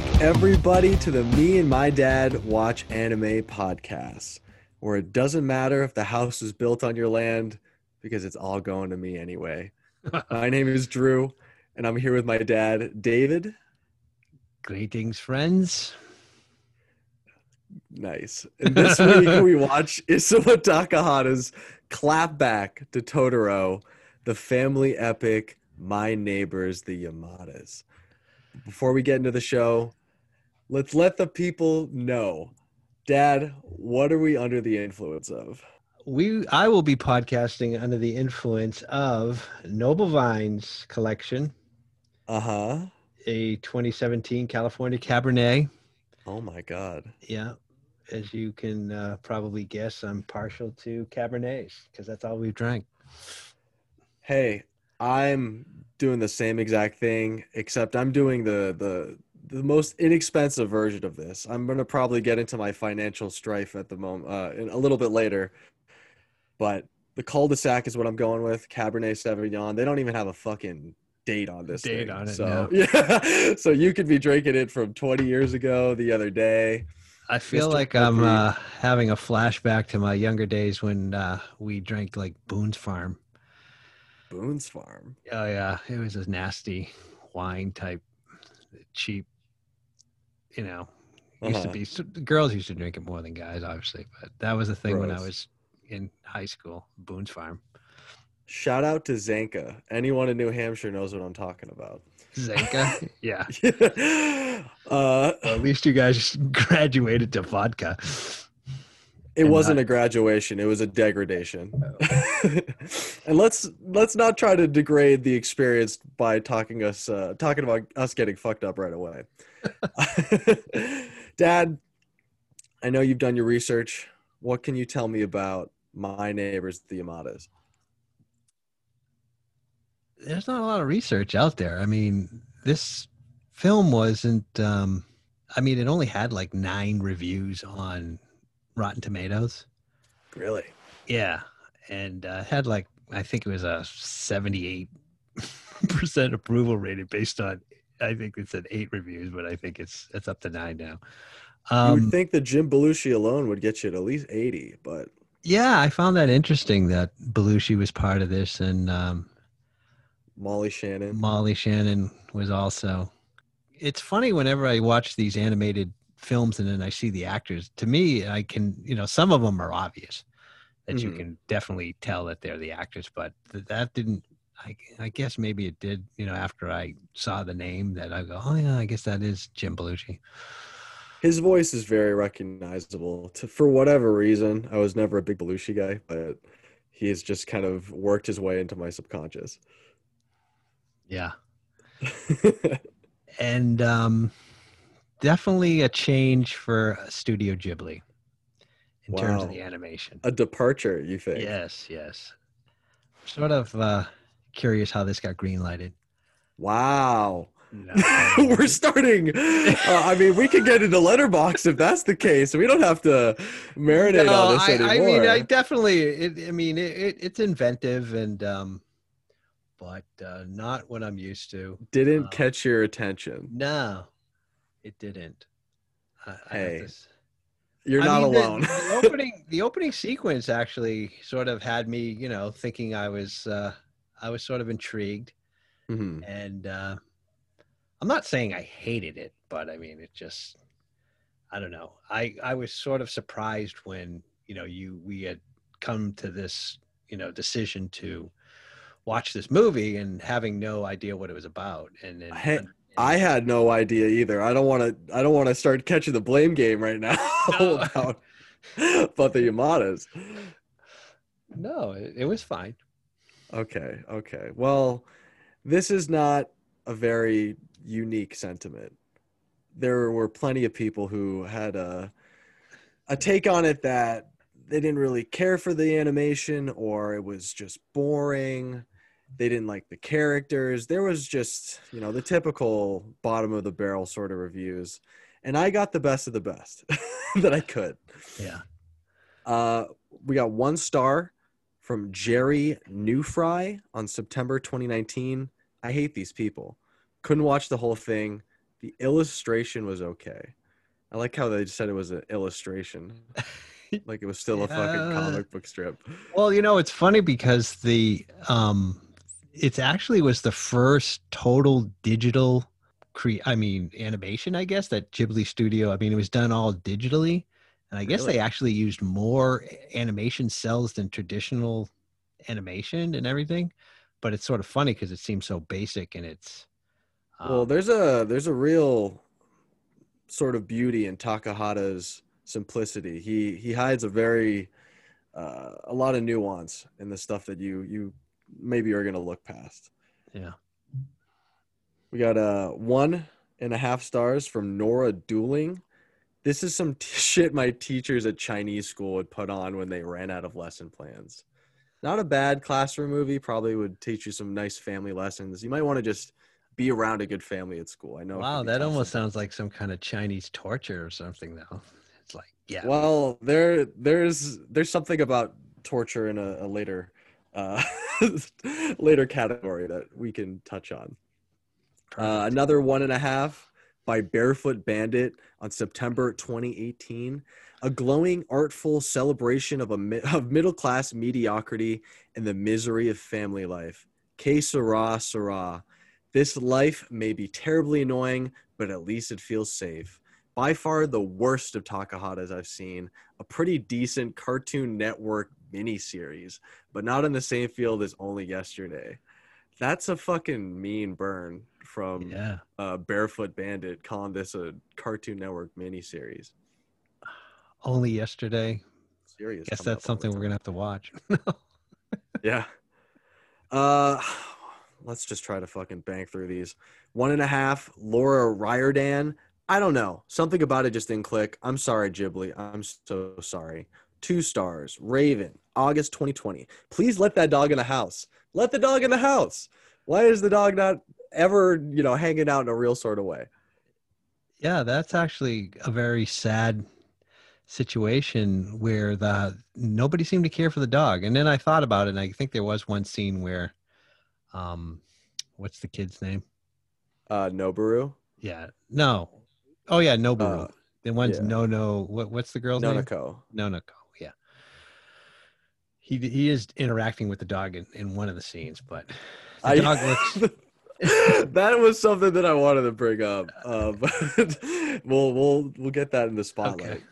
back, everybody, to the Me and My Dad Watch Anime podcast, where it doesn't matter if the house is built on your land because it's all going to me anyway. my name is Drew, and I'm here with my dad, David. Greetings, friends. Nice. And this week we watch Isamu Takahata's clapback to Totoro, the family epic My Neighbors the Yamadas. Before we get into the show, let's let the people know. Dad, what are we under the influence of? We I will be podcasting under the influence of Noble Vines collection, Uh-huh. a 2017 California Cabernet. Oh my god. Yeah, as you can uh, probably guess, I'm partial to Cabernets because that's all we've drank. Hey, I'm doing the same exact thing, except I'm doing the the the most inexpensive version of this. I'm gonna probably get into my financial strife at the moment, uh, in, a little bit later. But the cul-de-sac is what I'm going with. Cabernet Sauvignon. They don't even have a fucking date on this Date thing. on it, so no. yeah, so you could be drinking it from 20 years ago, the other day. I feel Mr. like I'm uh, having a flashback to my younger days when uh, we drank like Boone's Farm. Boone's Farm. Oh yeah, it was a nasty wine type, cheap. You know, used Uh-huh. to be so- girls used to drink it more than guys, obviously, but that was the thing when I was in high school. Boone's Farm, Shout out to Zanka. Anyone in New Hampshire knows what I'm talking about. Zanka. yeah, uh, well, at least you guys graduated to vodka. It And wasn't not- a graduation; it was a degradation. and let's let's not try to degrade the experience by talking us uh, talking about us getting fucked up right away. Dad, I know you've done your research. What can you tell me about my neighbors, the Yamadas? There's not a lot of research out there. I mean, this film wasn't. Um, I mean, it only had like nine reviews on Rotten Tomatoes. Really? Yeah, and uh, had like I think it was a seventy-eight percent approval rating based on I think it said eight reviews, but I think it's it's up to nine now. you Um, would think that Jim Belushi alone would get you at least 80, but yeah, I found that interesting that Belushi was part of this, and um, Molly Shannon. Molly Shannon was also. It's funny whenever I watch these animated films and then I see the actors. To me, I can you know some of them are obvious that you Mhm. can definitely tell that they're the actors, but th- that didn't. I, I guess maybe it did. You know, after I saw the name, that I go, oh yeah, I guess that is Jim Belushi. His voice is very recognizable. To, for whatever reason, I was never a big Belushi guy, but he has just kind of worked his way into my subconscious. Yeah, and um, definitely a change for Studio Ghibli in terms of the animation. a departure, you think? Yes, yes. Sort of uh, curious how this got greenlighted. Wow. No. We're starting. Uh, I mean, we can get into letterbox if that's the case. We don't have to marinate No, on this I, anymore. I mean, I definitely. It, I mean, it, it, it's inventive and, um, but uh, not what I'm used to. Didn't uh, catch your attention. No, it didn't. I, I Hey, s- You're I not mean, alone. The, opening, the opening sequence actually sort of had me, you know, thinking I was, uh, I was sort of intrigued, Mhm. and uh, I'm not saying I hated it, but I mean, it just, I don't know. I I was sort of surprised when you know you we had come to this you know decision to watch this movie and having no idea what it was about, and then I had no idea either. I don't want to. I don't want to start catching the blame game right now No. about about the Yamadas. no, it, it was fine. Okay, okay. Well, this is not a very unique sentiment. There were plenty of people who had a a take on it that they didn't really care for the animation or it was just boring. They didn't like the characters. There was just, you know, the typical bottom of the barrel sort of reviews. And I got the best of the best that I could. Yeah. Uh, we got one star from Jerry Newfry on September 2019. I hate these people. Couldn't watch the whole thing. The illustration was okay. I like how they said it was an illustration, like it was still a fucking comic book strip. Well, you know, it's funny because the um it actually was the first total digital cre I mean animation, I guess, that Ghibli studio. I mean, it was done all digitally. And I guess Really? they actually used more animation cells than traditional animation and everything. But it's sort of funny because it seems so basic and it's Well, um, there's a there's a real sort of beauty in Takahata's simplicity. He he hides a very uh, a lot of nuance in the stuff that you you maybe are gonna look past. yeah. We got uh one and a half stars from Nora Dueling. This is some t- shit my teachers at Chinese school would put on when they ran out of lesson plans. Not a bad classroom movie. Probably would teach you some nice family lessons. You might want to just be around a good family at school. I know. Wow, that almost sounds like some kind of Chinese torture or something though. It's like, yeah. Well, there there's there's something about torture in a, a later uh, later category that we can touch on. Uh, another one and a half by Barefoot Bandit on September 2018. A glowing, artful celebration of a mi- of middle class mediocrity and the misery of family life. Que sera, sera. This life may be terribly annoying, but at least it feels safe. By far the worst of Takahata's I've seen. A pretty decent Cartoon Network miniseries, but not in the same field as Only Yesterday. That's a fucking mean burn from yeah. uh, Barefoot Bandit calling this a Cartoon Network miniseries. Only yesterday. Serious. Guess that's up all the something we're gonna have to watch. Yeah. Uh, let's just try to fucking bang through these. One and a half. Laura Riordan. I don't know. Something about it just didn't click. I'm sorry, Ghibli. I'm so sorry. Two stars. Raven. August 2020. Please let that dog in the house. Let the dog in the house. Why is the dog not ever, you know, hanging out in a real sort of way? yeah, that's actually a very sad situation where the nobody seemed to care for the dog. And then I thought about it, and I think there was one scene where, um, what's the kid's name? Uh, Noboru. Yeah, no. Oh yeah, Noboru. Uh, the one's yeah. no no. What what's the girl's name? Nonoko. He he is interacting with the dog in, in one of the scenes, but the I- dog looks. that was something that I wanted to bring up, uh, but we'll we'll we'll get that in the spotlight. Okay.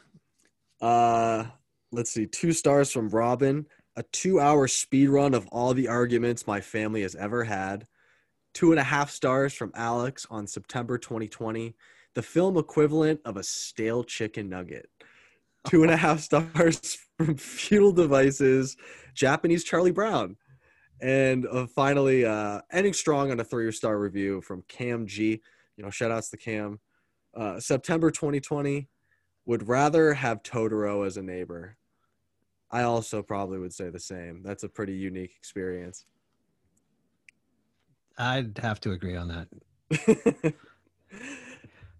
Uh, let's see, two stars from Robin, a two-hour speed run of all the arguments my family has ever had. Two and a half stars from Alex on September 2020, the film equivalent of a stale chicken nugget. Two and a half stars from Feudal Devices, Japanese Charlie Brown. And uh, finally, uh, ending strong on a three star review from Cam G. You know, shout outs to Cam. Uh, September 2020 would rather have Totoro as a neighbor. I also probably would say the same. That's a pretty unique experience. I'd have to agree on that.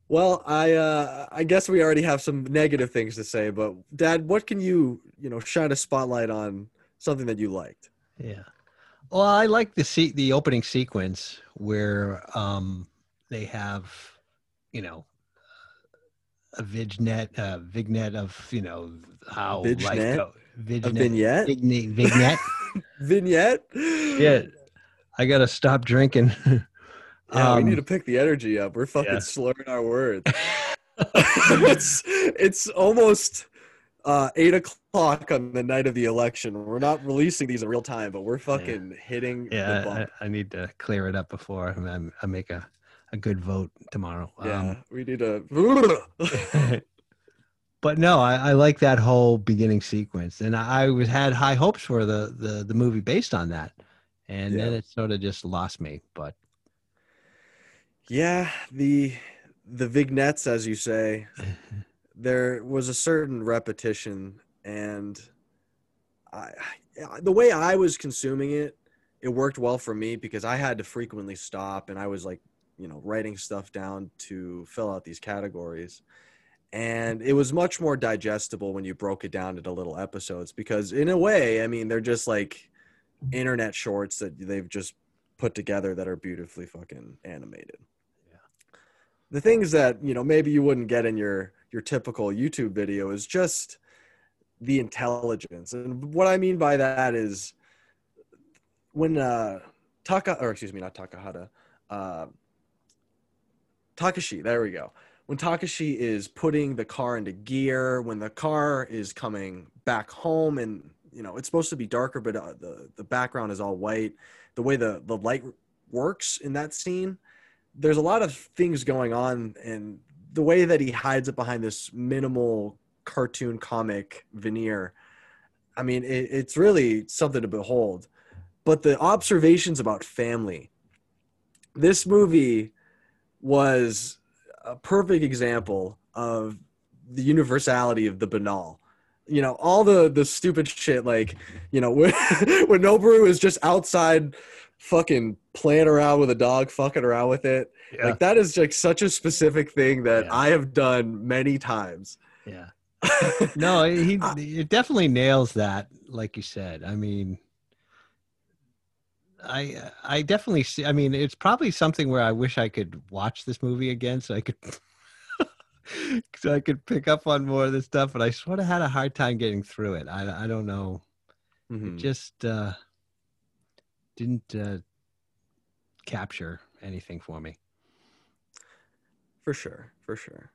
well, I uh, I guess we already have some negative things to say, but Dad, what can you you know shine a spotlight on something that you liked? Yeah. Well, I like the se- the opening sequence where um they have, you know, a vignet, a vignette of you know how life Vignette? go. A Vignette. vignette? Vignette. vignette. Vignette? yeah. I gotta stop drinking. Yeah, we Um, need to pick the energy up. We're fucking yeah. slurring our words. it's it's almost uh, eight o'clock on the night of the election. We're not releasing these in real time, but we're fucking hitting the yeah. I, I need to clear it up before I, make a, a good vote tomorrow. yeah, Um, we need to. but no, I, I like that whole beginning sequence, and I, I was had high hopes for the the the movie based on that, and then it sort of just lost me. But yeah, the the vignettes, as you say, there was a certain repetition, and I, the way I was consuming it, it worked well for me because I had to frequently stop, and I was like, you know, writing stuff down to fill out these categories. And it was much more digestible when you broke it down into little episodes because, in a way, I mean, they're just like internet shorts that they've just put together that are beautifully fucking animated. The things that you know maybe you wouldn't get in your your typical YouTube video is just the intelligence. And what I mean by that is when uh Taka or excuse me, not Takahata, uh Takashi, there we go. When Takashi is putting the car into gear, when the car is coming back home and you know, it's supposed to be darker but uh, the the background is all white, the way the the light works in that scene, there's a lot of things going on and the way that he hides it behind this minimal cartoon comic veneer i mean it, it's really something to behold. But the observations about family this movie was a perfect example of the universality of the banal. You know all the the stupid shit like you know when, when noboru is just outside fucking playing around with a dog fucking around with it Yeah. like that is like such a specific thing that Yeah. I have done many times. yeah. No, he it definitely nails that, like you said. I mean, I I definitely see. I mean, it's probably something where I wish I could watch this movie again, so I could so I could pick up on more of this stuff. But I sort of had a hard time getting through it. I I don't know. Mhm. Just uh, didn't uh, capture anything for me. For sure, for sure.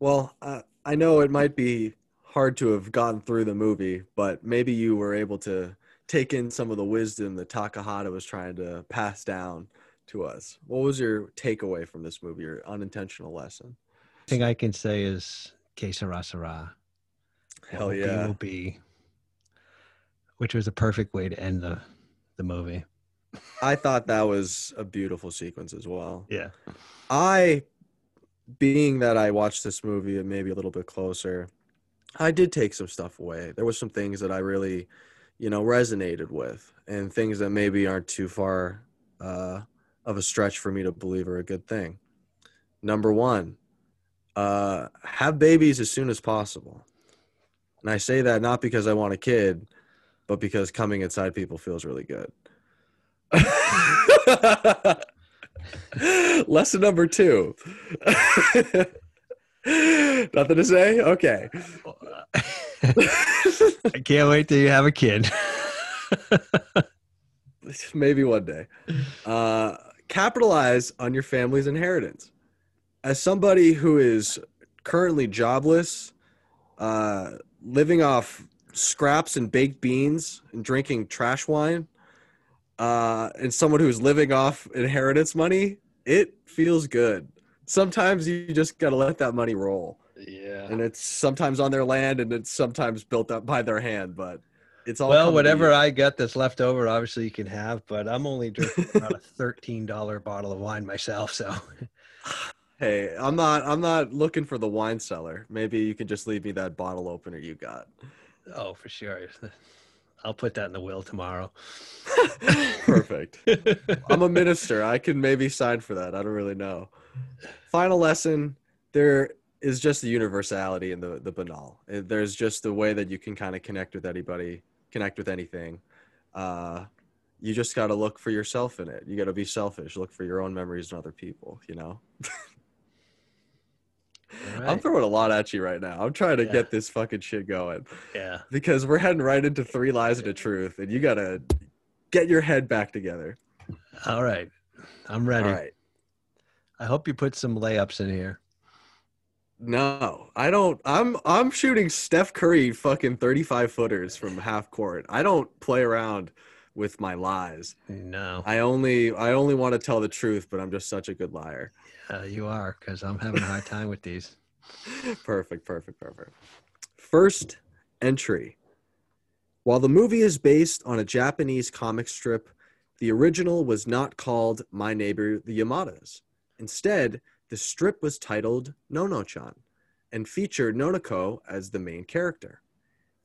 Well, uh, I know it might be hard to have gotten through the movie, but maybe you were able to take in some of the wisdom that Takahata was trying to pass down to us. What was your takeaway from this movie, your unintentional lesson? thing I can say is que sera Hell yeah. will be, which was a perfect way to end the the movie. I thought that was a beautiful sequence as well. Yeah. I, being that I watched this movie maybe a little bit closer, I did take some stuff away. There was some things that I really, you know, resonated with, and things that maybe aren't too far uh, of a stretch for me to believe are a good thing. Number one, uh, have babies as soon as possible, and I say that not because I want a kid, but because coming inside people feels really good. Lesson number two. Nothing to say? Okay. I can't wait till you have a kid. Maybe one day. Uh, capitalize on your family's inheritance. As somebody who is currently jobless, uh, living off scraps and baked beans and drinking trash wine, uh, and someone who's living off inheritance money, it feels good. Sometimes you just got to let that money roll. yeah. And it's sometimes on their land and it's sometimes built up by their hand, but it's all Well, whatever. I get that's left over, obviously you can have. But I'm only drinking about a thirteen dollar bottle of wine myself. So Hey, I'm not I'm not looking for the wine cellar. Maybe you can just leave me that bottle opener you got. Oh, for sure. I'll put that in the will tomorrow. Perfect. I'm a minister. I can maybe sign for that. I don't really know. Final lesson: there is just the universality in the the banal. There's just the way that you can kind of connect with anybody, connect with anything. Uh, you just got to look for yourself in it. You got to be selfish. Look for your own memories and other people. You know. All I'm throwing a lot at you right now. I'm trying to Yeah. get this fucking shit going yeah. because we're heading right into three lies and a truth, and you gotta get your head back together. All right. I'm ready. All right. I hope you put some layups in here. No, I don't. I'm I'm shooting Steph Curry fucking 35 footers from half court. I don't play around with my lies. No, I only I only want to tell the truth, but I'm just such a good liar. Uh, you are because I'm having a hard time with these. perfect, perfect, perfect. First entry. While the movie is based on a Japanese comic strip, the original was not called My Neighbor the Yamadas. Instead, the strip was titled Nono-chan and featured Nonoko as the main character.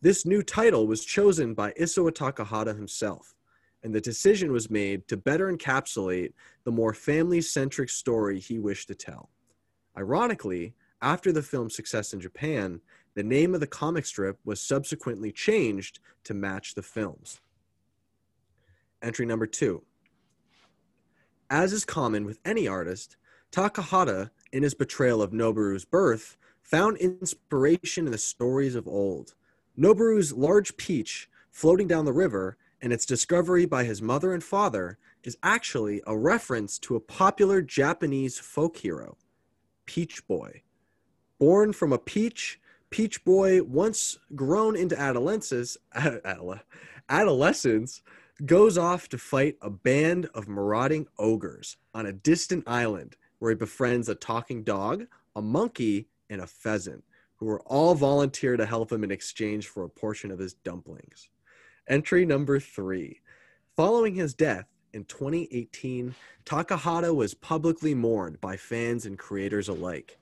This new title was chosen by Isao Takahata himself, and the decision was made to better encapsulate the more family-centric story he wished to tell. Ironically, after the film's success in Japan, the name of the comic strip was subsequently changed to match the films. Entry number two. As is common with any artist, Takahata in his betrayal of Noboru's birth, found inspiration in the stories of old. Noboru's large peach floating down the river and its discovery by his mother and father is actually a reference to a popular Japanese folk hero, Peach Boy. Born from a peach, Peach Boy, once grown into adolescence, goes off to fight a band of marauding ogres on a distant island where he befriends a talking dog, a monkey, and a pheasant, who are all volunteer to help him in exchange for a portion of his dumplings. Entry number three. Following his death in 2018, Takahata was publicly mourned by fans and creators alike.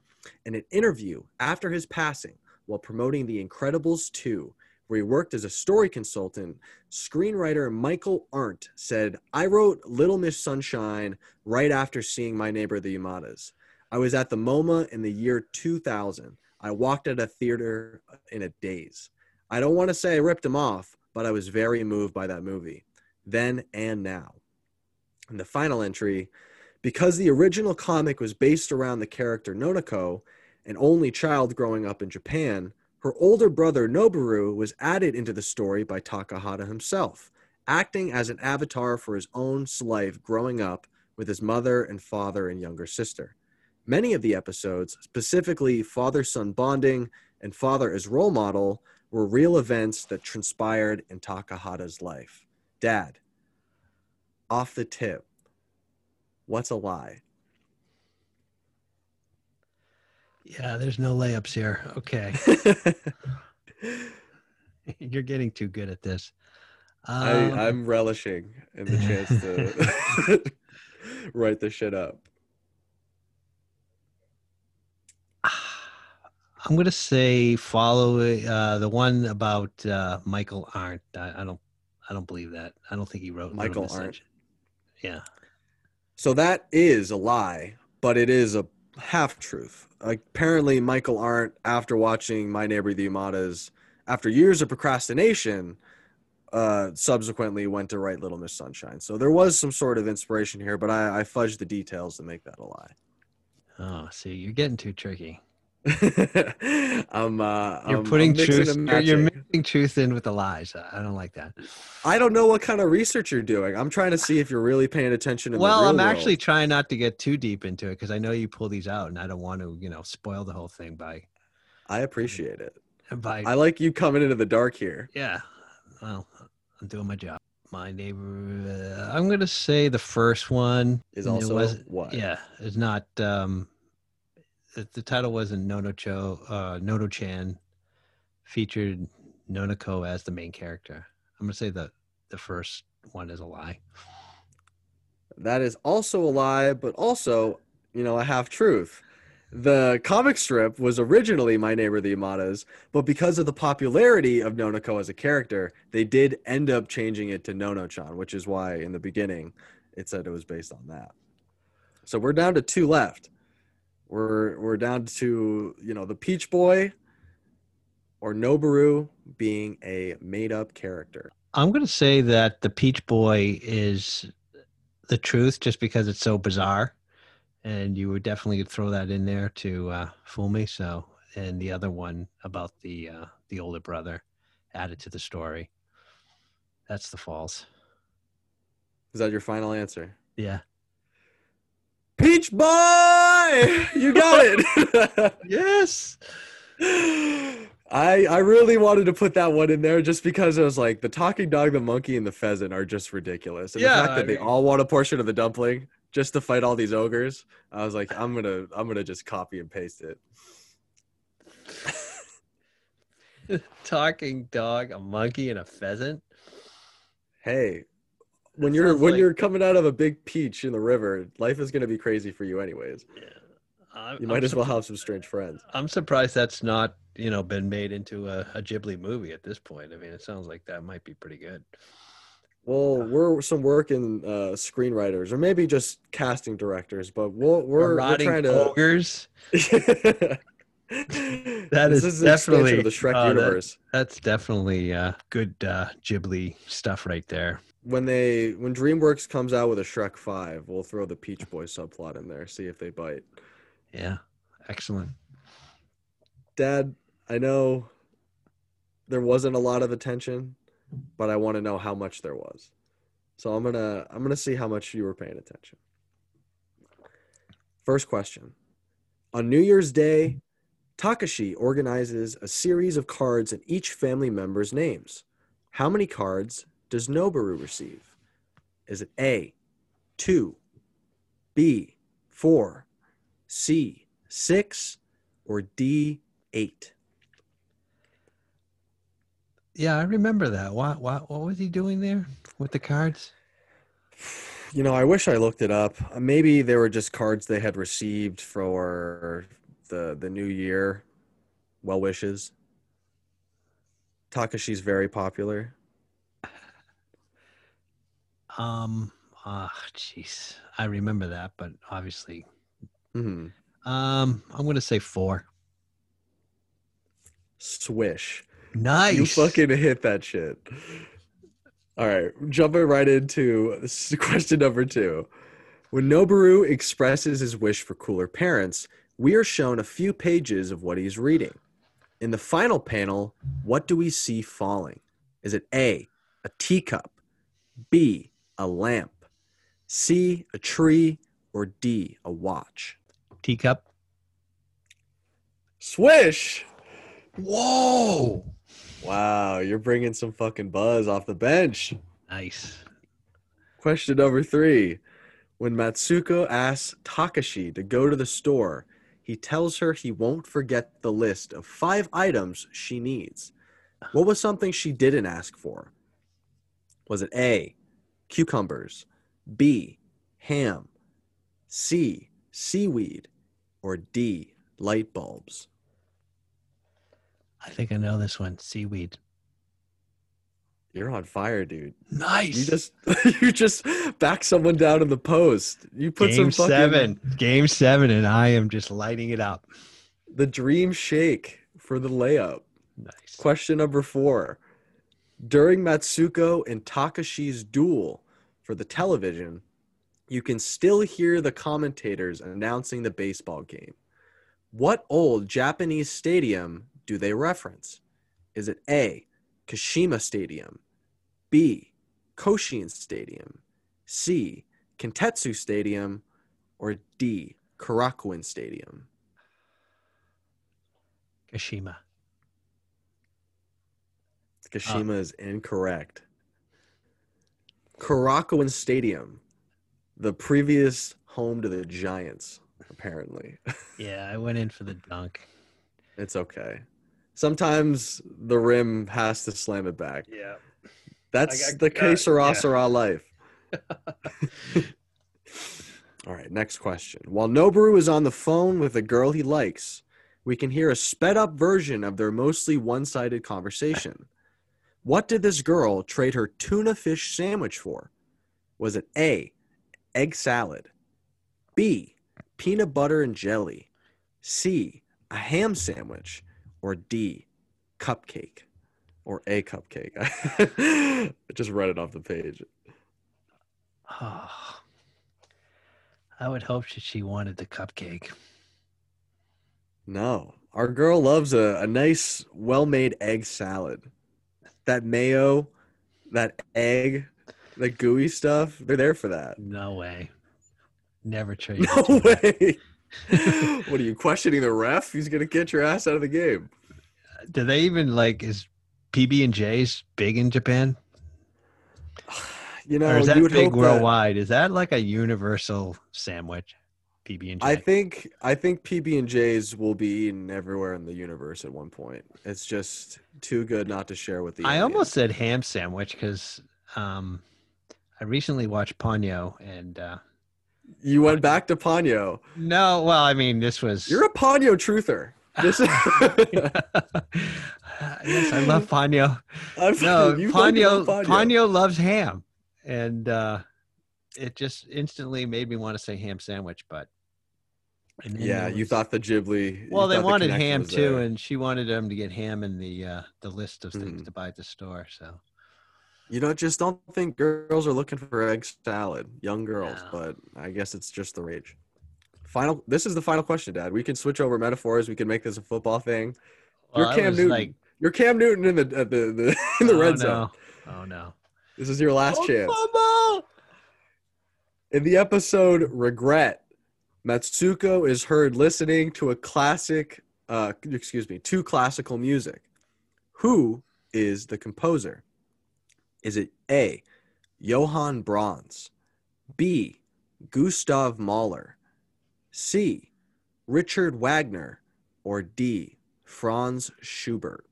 In an interview after his passing, while promoting The Incredibles 2, where he worked as a story consultant, screenwriter Michael Arndt said, I wrote Little Miss Sunshine right after seeing My Neighbor the Yamadas. I was at the MoMA in the year 2000. I walked out of theater in a daze. I don't want to say I ripped him off, but I was very moved by that movie, then and now. And the final entry because the original comic was based around the character Nonoko, an only child growing up in Japan, her older brother Noboru was added into the story by Takahata himself, acting as an avatar for his own life growing up with his mother and father and younger sister. Many of the episodes, specifically father son bonding and father as role model, were real events that transpired in Takahata's life. Dad, off the tip, what's a lie? Yeah, there's no layups here. Okay. You're getting too good at this. Um, I, I'm relishing in the chance to write the shit up. I'm gonna say follow uh, the one about uh, Michael Arndt. I, I, don't, I don't believe that. I don't think he wrote Michael Arndt. Yeah. So that is a lie, but it is a half truth. apparently, Michael Arndt, after watching My Neighbor the Yamadas, after years of procrastination, uh, subsequently went to write Little Miss Sunshine. So there was some sort of inspiration here, but I, I fudged the details to make that a lie. Oh, see, you're getting too tricky. I'm, uh, you're I'm, putting I'm truth. You're, you're, mixing truth in with the lies. I don't like that. I don't know what kind of research you're doing. I'm trying to see if you're really paying attention. well, I'm world. actually trying not to get too deep into it because I know you pull these out, and I don't want to, you know, spoil the whole thing by. I appreciate it. By I like you coming into the dark here. Yeah, well, I'm doing my job. My neighbor. Uh, I'm gonna say the first one is also was, what? Yeah, it's not. um the title wasn't Nono Cho, uh, Nono Chan featured Nonoko as the main character. I'm gonna say the the first one is a lie. That is also a lie, but also, you know, a half truth. The comic strip was originally My Neighbor the Yamadas, but because of the popularity of Nonoko as a character, they did end up changing it to Nono-chan, which is why in the beginning it said it was based on that. So we're down to two left. We're we're down to you know the Peach Boy or Noboru being a made up character. I'm going to say that the Peach Boy is the truth, just because it's so bizarre, and you would definitely throw that in there to uh, fool me. So, and the other one about the uh, the older brother added to the story. That's the false. Is that your final answer? Yeah. Peach Boy, you got it. yes. I I really wanted to put that one in there just because it was like the talking dog, the monkey, and the pheasant are just ridiculous. And yeah, the fact that I they mean, all want a portion of the dumpling just to fight all these ogres, I was like, I'm gonna I'm gonna just copy and paste it. talking dog, a monkey, and a pheasant. Hey, when you're when like, you're coming out of a big peach in the river, life is going to be crazy for you anyways. Yeah. I'm, you might I'm as well have some strange friends. I'm surprised that's not, you know, been made into a, a Ghibli movie at this point. I mean, it sounds like that might be pretty good. Well, we're some working uh, screenwriters, or maybe just casting directors, but we'll, we're, we're trying to ogres. that is, is definitely the Shrek uh, universe. That, that's definitely uh, good uh, Ghibli stuff right there when they when DreamWorks comes out with a Shrek Five, we'll throw the Peach Boy subplot in there, see if they bite. Yeah. Excellent. Dad, I know there wasn't a lot of attention, but I want to know how much there was. So I'm gonna I'm gonna see how much you were paying attention. First question. On New Year's Day, Takashi organizes a series of cards in each family member's names. How many cards does Noboru receive? Is it A, 2, B, 4, C, 6, or D, 8? Yeah, I remember that. What what what was he doing there with the cards? You know, I wish I looked it up. Uh, Maybe they were just cards they had received for the the new year. Well wishes. Takashi's very popular. Um ah jeez. I remember that, but obviously hmm um I'm gonna say four. Swish. Nice. You fucking hit that shit. All right, jumping right into question number two. When Noboru expresses his wish for cooler parents, we are shown a few pages of what he's reading. In the final panel, what do we see falling? Is it A, a teacup, B, a lamp, C, a tree, or D, a watch? teacup. Swish! Whoa. Wow, you're bringing some fucking buzz off the bench. Nice. Question number three. When Matsuko asks Takashi to go to the store, he tells her he won't forget the list of five items she needs. What was something she didn't ask for? Was it A, cucumbers, B, ham, C, seaweed, or D, light bulbs? I think I know this one. Seaweed. You're on fire, dude. Nice. You just you just back someone down in the post. You put Game some fucking seven. Game seven, and I am just lighting it up. the dream shake for the layup. Nice. Question number four. During Matsuko and Takashi's duel for the television, you can still hear the commentators announcing the baseball game. What old Japanese stadium do they reference? Is it A, Kashima Stadium, B, Koshien Stadium, C, Kintetsu Stadium, or D, Korakuen Stadium? Kashima. Uh, Kashima is incorrect. Korakuen Stadium, the previous home to the Giants, apparently. Yeah, I went in for the dunk. it's okay. Sometimes the rim has to slam it back. Yeah. That's I got- the got- que sera yeah. sera life. All right, next question. While Noboru is on the phone with a girl he likes, we can hear a sped up version of their mostly one sided conversation. What did this girl trade her tuna fish sandwich for? Was it A, egg salad, B, peanut butter and jelly, C, a ham sandwich, or D, cupcake? Or a cupcake. I just read it off the page. Oh, I would hope that she wanted the cupcake. No, our girl loves a, a nice, well made egg salad. That mayo, that egg, the gooey stuff, they're there for that. No way. Never trade. No way. what are you questioning the ref? He's going to get your ass out of the game. Do they even like is PB and J's big in Japan? You know, or is that big worldwide? Is that like a universal sandwich? PB and J. I think I think PB and J's will be eaten everywhere in the universe at one point. It's just too good not to share with the. I aliens. almost said ham sandwich because um, I recently watched Ponyo and uh, you went back to Ponyo. no, well, I mean this was You're a Ponyo truther. This yes, I love Ponyo. I'm- No, fucking Ponyo, Ponyo loves ham, and uh, it just instantly made me want to say ham sandwich. But Yeah, there you thought the Ghibli. Well, they thought the wanted ham too, and she wanted them to get ham in the uh, the list of things Mhm. to buy at the store. So you know, just don't think girls are looking for egg salad, young girls. No. But I guess it's just the rage. Final. This is the final question, Dad. We can switch over metaphors. We can make this a football thing. You're Cam Newton. like, You're Cam Newton in the uh, the, the in the oh, red zone. no. Oh no. This is your last Oh, chance. fumble! In the episode Regret, Matsuko is heard listening to a classic, uh, excuse me, to classical music. Who is the composer? Is it A, Johann Brahms, B, Gustav Mahler, C, Richard Wagner, or D, Franz Schubert?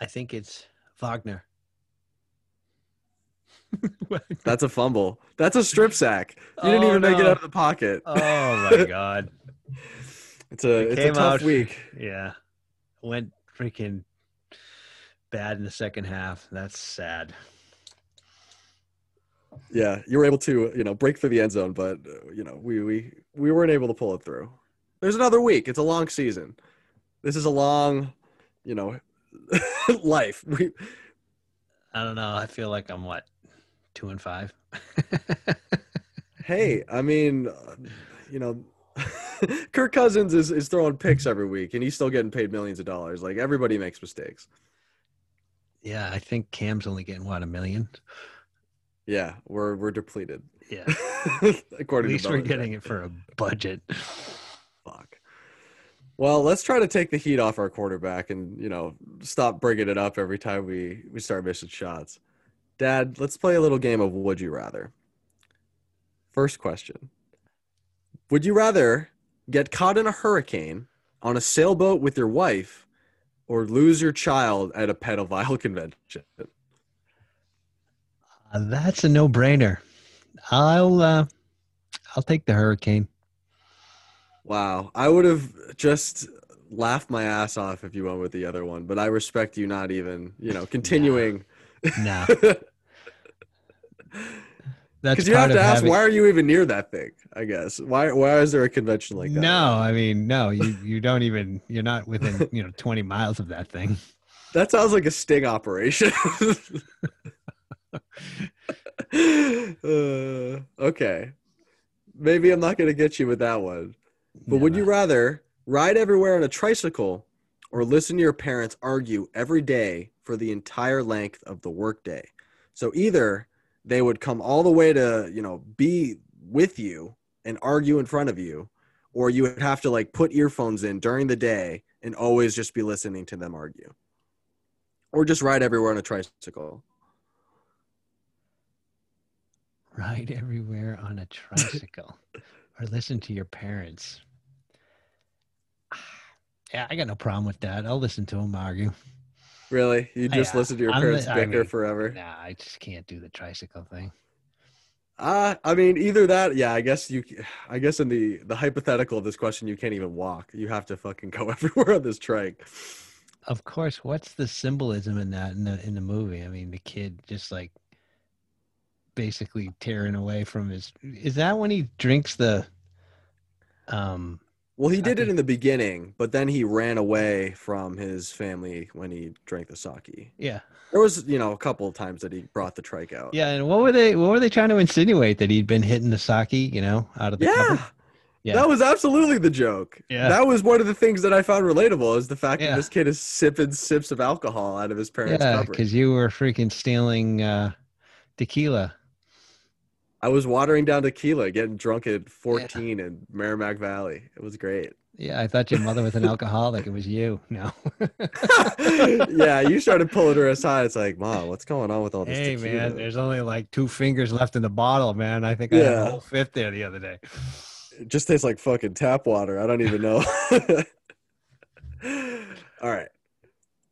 I think it's Wagner. That's a fumble. That's a strip sack. You didn't Oh, even make it out of the pocket. oh my god. It's a It it's a tough out- week. Yeah. Went freaking bad in the second half. That's sad. Yeah, you were able to, you know, break through the end zone, but uh, you know, we we we weren't able to pull it through. There's another week. It's a long season. This is a long, you know, life. We I don't know. I feel like I'm what? Two and five. hey, I mean, uh, you know, Kirk Cousins is is throwing picks every week, and he's still getting paid millions of dollars. Like everybody makes mistakes. yeah, I think Cam's only getting what, a million? Yeah, we're we're depleted. Yeah. According At least to we're getting it for a budget. Fuck. Well, let's try to take the heat off our quarterback and, you know, stop bringing it up every time we, we start missing shots. Dad, let's play a little game of Would You Rather. First question Would you rather get caught in a hurricane on a sailboat with your wife or lose your child at a pedophile convention? Uh, that's a no-brainer. I'll uh I'll take the hurricane. Wow. I would have just laughed my ass off if you went with the other one, but I respect you not even, you know, continuing. No. That's Because you have to ask, having- why are you even near that thing? I guess why why is there a convention like that? No, I mean, no, you you don't even you're not within, you know, 20 miles of that thing. that sounds like a sting operation. uh, okay, maybe I'm not gonna get you with that one. But would you rather ride everywhere on a tricycle or listen to your parents argue every day for the entire length of the workday? So either they would come all the way to, you know, be with you and argue in front of you, or you would have to like put earphones in during the day and always just be listening to them argue. Or just ride everywhere on a tricycle. ride everywhere on a tricycle or listen to your parents? Yeah, I got no problem with that. I'll listen to them argue. Really? You just Yeah, listen to your I'm parents the- I bicker mean, forever? Nah, I just can't do the tricycle thing. Uh, I mean, either that, yeah. I guess you, I guess in the the hypothetical of this question, you can't even walk. You have to fucking go everywhere on this trike. Of course, what's the symbolism in that in the in the movie? I mean, the kid just like basically tearing away from his. Is that when he drinks the? Um. Well, he did it in the beginning, but then he ran away from his family when he drank the sake. Yeah. There was, you know, a couple of times that he brought the trike out. Yeah. And what were they? What were they trying to insinuate that he'd been hitting the sake? You know, out of the Yeah. cupboard? Yeah. That was absolutely the joke. Yeah. That was one of the things that I found relatable is the fact Yeah. that this kid is sipping sips of alcohol out of his parents' yeah, cupboard. because you were freaking stealing uh, tequila. I was watering down tequila, getting drunk at 14 in Merrimack Valley. It was great. Yeah, I thought your mother was an alcoholic. It was you. No. yeah, you started pulling her aside. It's like, Mom, what's going on with all this Hey tequila? man, there's only like two fingers left in the bottle, man. I think I had a whole fifth there the other day. It just tastes like fucking tap water. I don't even know. all right.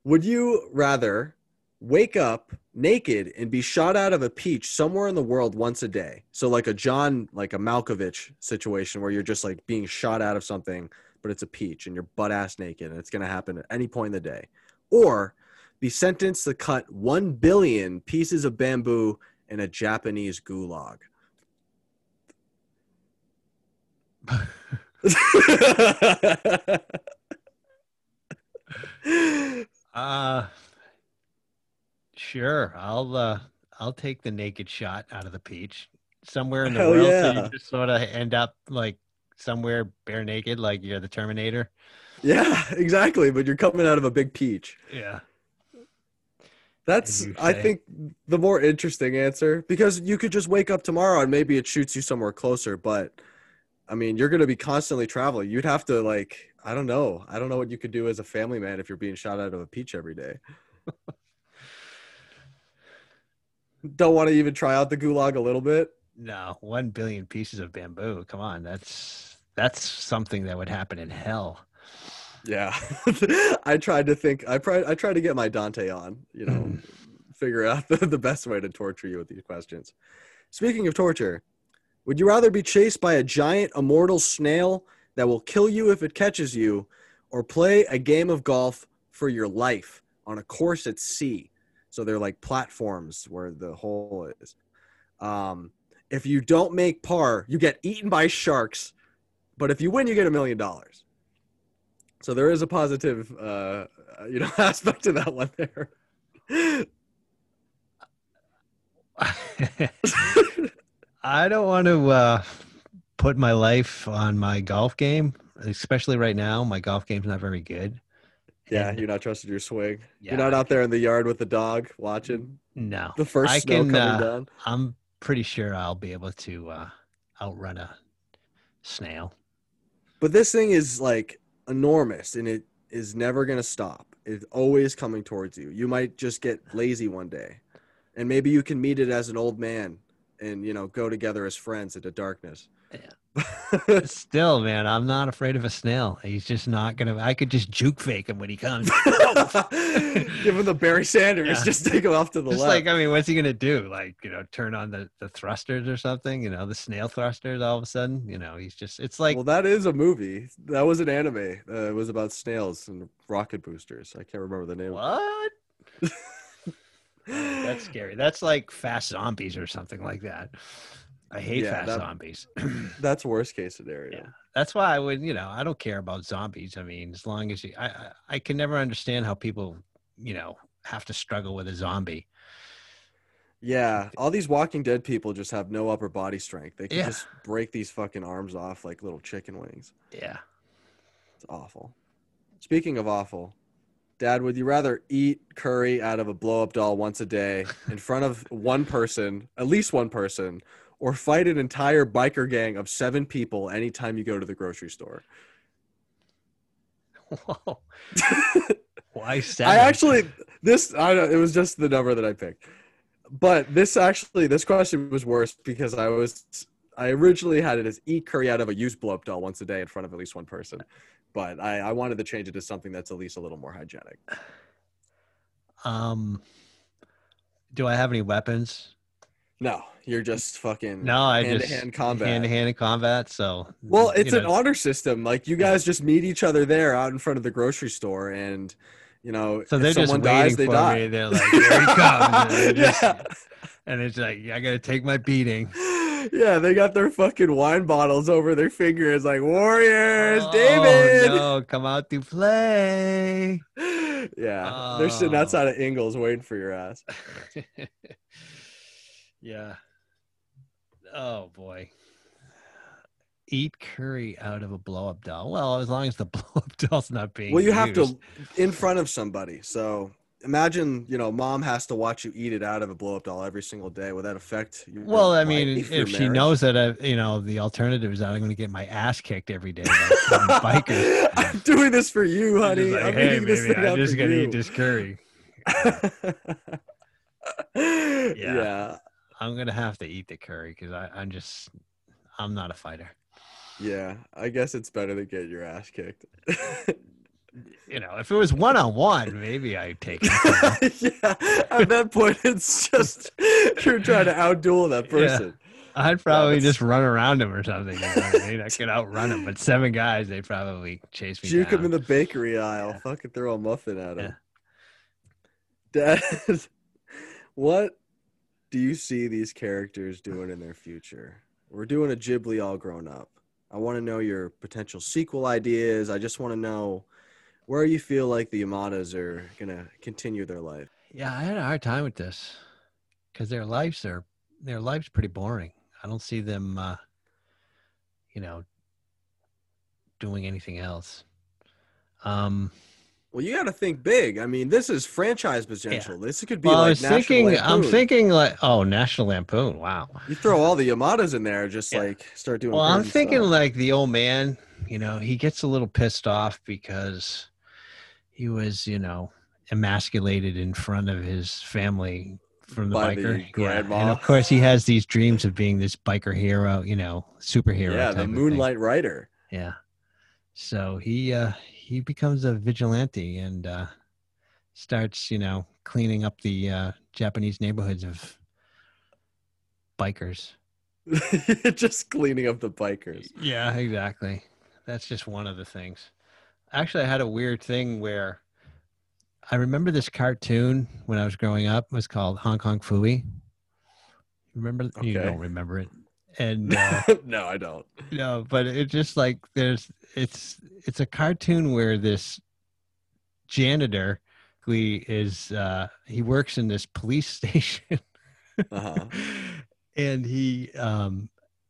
Would you rather wake up naked and be shot out of a peach somewhere in the world once a day? So like a John, like a Malkovich situation where you're just like being shot out of something, but it's a peach and you're butt ass naked and it's going to happen at any point in the day. Or be sentenced to cut 1 billion pieces of bamboo in a Japanese gulag. Uh sure. I'll uh I'll take the naked shot out of the peach. somewhere in the Hell world, so you just sort of end up like somewhere bare naked, like you're the Terminator. Yeah, exactly. But you're coming out of a big peach. Yeah. That's I think the more interesting answer because you could just wake up tomorrow and maybe it shoots you somewhere closer, but I mean, you're going to be constantly traveling. You'd have to like I don't know. I don't know what you could do as a family man if you're being shot out of a peach every day. don't want to even try out the gulag a little bit. No, one billion pieces of bamboo. Come on, that's that's something that would happen in hell. Yeah. I tried to think I tried I tried to get my Dante on, you know, mm-hmm. figure out the, the best way to torture you with these questions. Speaking of torture, would you rather be chased by a giant immortal snail that will kill you if it catches you or play a game of golf for your life on a course at sea? So they're like platforms where the hole is. Um, if you don't make par, you get eaten by sharks, but if you win, you get a million dollars. So there is a positive, uh, you know, aspect to that one there. I don't want to uh, put my life on my golf game, especially right now. My golf game's not very good. Yeah, And- you're not trusting your swing. Yeah, you're not out there in the yard with the dog watching No, the first I snow can, coming uh, down. I'm pretty sure I'll be able to uh, outrun a snail. But this thing is like enormous and it is never going to stop. It's always coming towards you. You might just get lazy one day. And maybe you can meet it as an old man and, you know, go together as friends into darkness. Still, man, I'm not afraid of a snail. He's just not gonna. I could just juke fake him when he comes. Give him the Barry Sanders. Yeah. Just take him off to the Just left. like I mean, what's he gonna do? Like you know, turn on the the thrusters or something? You know, the snail thrusters. All of a sudden, you know, he's just. It's like well, that is a movie. That was an anime. Uh, it was about snails and rocket boosters. I can't remember the name. what? That's scary. That's like fast zombies or something like that. I hate Yeah, fast that- zombies. That's worst case scenario. Yeah. That's why I would, you know, I don't care about zombies. I mean, as long as you, I, I, I can never understand how people, you know, have to struggle with a zombie. Yeah, all these Walking Dead people just have no upper body strength. They can Yeah. just break these fucking arms off like little chicken wings. Yeah. It's awful. Speaking of awful, Dad, would you rather eat curry out of a blow up doll once a day in front of one person, at least one person, or fight an entire biker gang of seven people anytime you go to the grocery store? Whoa. Why seven? I actually this I don't, it was just the number that I picked. But this actually this question was worse because I was I originally had it as eat curry out of a used blow up doll once a day in front of at least one person. But I, I wanted to change it to something that's at least a little more hygienic. Um, do I have any weapons? No, you're just fucking No, I hand just to hand combat. hand to hand combat. So well, it's know, an honor system. Like you guys just meet each other there out in front of the grocery store, and you know, So they're just someone waiting dies, they for die. me. They're like, here he comes. And, just- yeah. and it's like, I got to take my beating. Yeah, they got their fucking wine bottles over their fingers, like Warriors, Oh, David. no, come out to play. Yeah, they're sitting Oh. outside of Ingles waiting for your ass. yeah. Oh boy. Eat curry out of a blow up doll. Well, as long as the blow up doll's not being. Well, you have to in front of somebody. So imagine, you know, mom has to watch you eat it out of a blow up doll every single day. Would that affect your Well, I mean, if she knows that, I, you know, the alternative is that I'm going to get my ass kicked every day by some bikers. I'm doing this for you, honey. like, I'm hey, baby, I'm just going to eat this curry. yeah. I'm going to have to eat the curry because I'm just, I'm not a fighter. Yeah, I guess it's better to get your ass kicked. You know, if it was one on one, maybe I'd take it. yeah, at that point, it's just you're trying to outduel that Yeah. person. I'd probably just run around him or something. You know I mean? I could outrun him, but seven guys, they'd probably chase me Juke down. him in the bakery aisle. Yeah. Fucking throw a muffin at him. Dad, what do you see these characters doing in their future? We're doing a Ghibli all grown up. I want to know your potential sequel ideas. I just want to know where you feel like the Yamadas are gonna continue their life. Yeah, I had a hard time with this because their lives are their lives pretty boring. I don't see them, uh, you know, doing anything else. Um, Well, you got to think big. I mean, this is franchise potential. This could be well, I like was National thinking, I'm Lampoon. thinking like, oh, National Lampoon. Wow. You throw all the Yamadas in there, just Yeah. like start doing. Well, I'm thinking stuff. like the old man, you know, he gets a little pissed off because he was, you know, emasculated in front of his family from the By the biker. yeah. And of course, he has these dreams of being this biker hero, you know, superhero. yeah, the. Moonlight Rider. Yeah. So he uh he becomes a vigilante and uh starts, you know, cleaning up the uh Japanese neighborhoods of bikers. just cleaning up the bikers. Yeah, exactly. That's just one of the things. Actually, I had a weird thing where I remember this cartoon when I was growing up. It was called Hong Kong Phooey. Remember? You don't remember it. And uh, no, I don't. no, but it just like there's it's it's a cartoon where this janitor who he is uh he works in this police station Uh-huh. and he um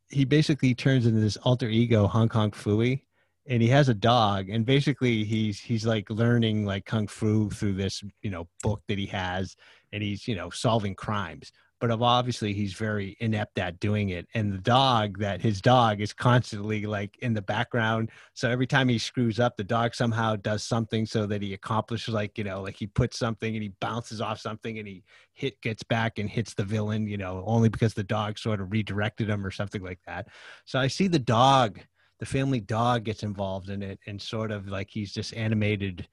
he basically turns into this alter ego Hong Kong Phooey and he has a dog and basically he's he's like learning like kung fu through this you know book that he has and he's you know solving crimes but obviously he's very inept at doing it and the dog that his dog is constantly like in the background so every time he screws up the dog somehow does something so that he accomplishes like you know like he puts something and he bounces off something and he hit gets back and hits the villain you know only because the dog sort of redirected him or something like that so i see the dog the family dog gets involved in it and sort of like he's just animated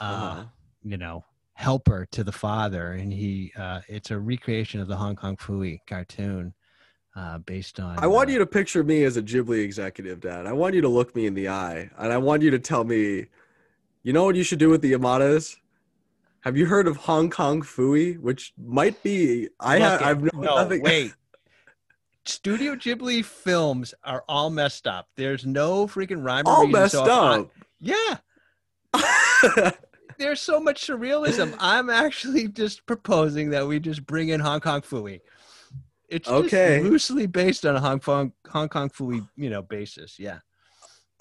uh Uh-huh. you know helper to the father and he uh it's a recreation of the hong kong phooey cartoon uh based on I want uh, you to picture me as a Ghibli executive, Dad. I want you to look me in the eye, and I want you to tell me, you know what you should do with the Yamadas? Have you heard of Hong Kong Phooey? Which might be I have. I've no, nothing. wait. Studio Ghibli films are all messed up. There's no freaking rhyme or all reason. messed so if I- up. yeah, there's so much surrealism. I'm actually just proposing that we just bring in Hong Kong Phooey. It's just Okay. loosely based on a Hong Kong Hong Kong Phooey, you know, basis. Yeah,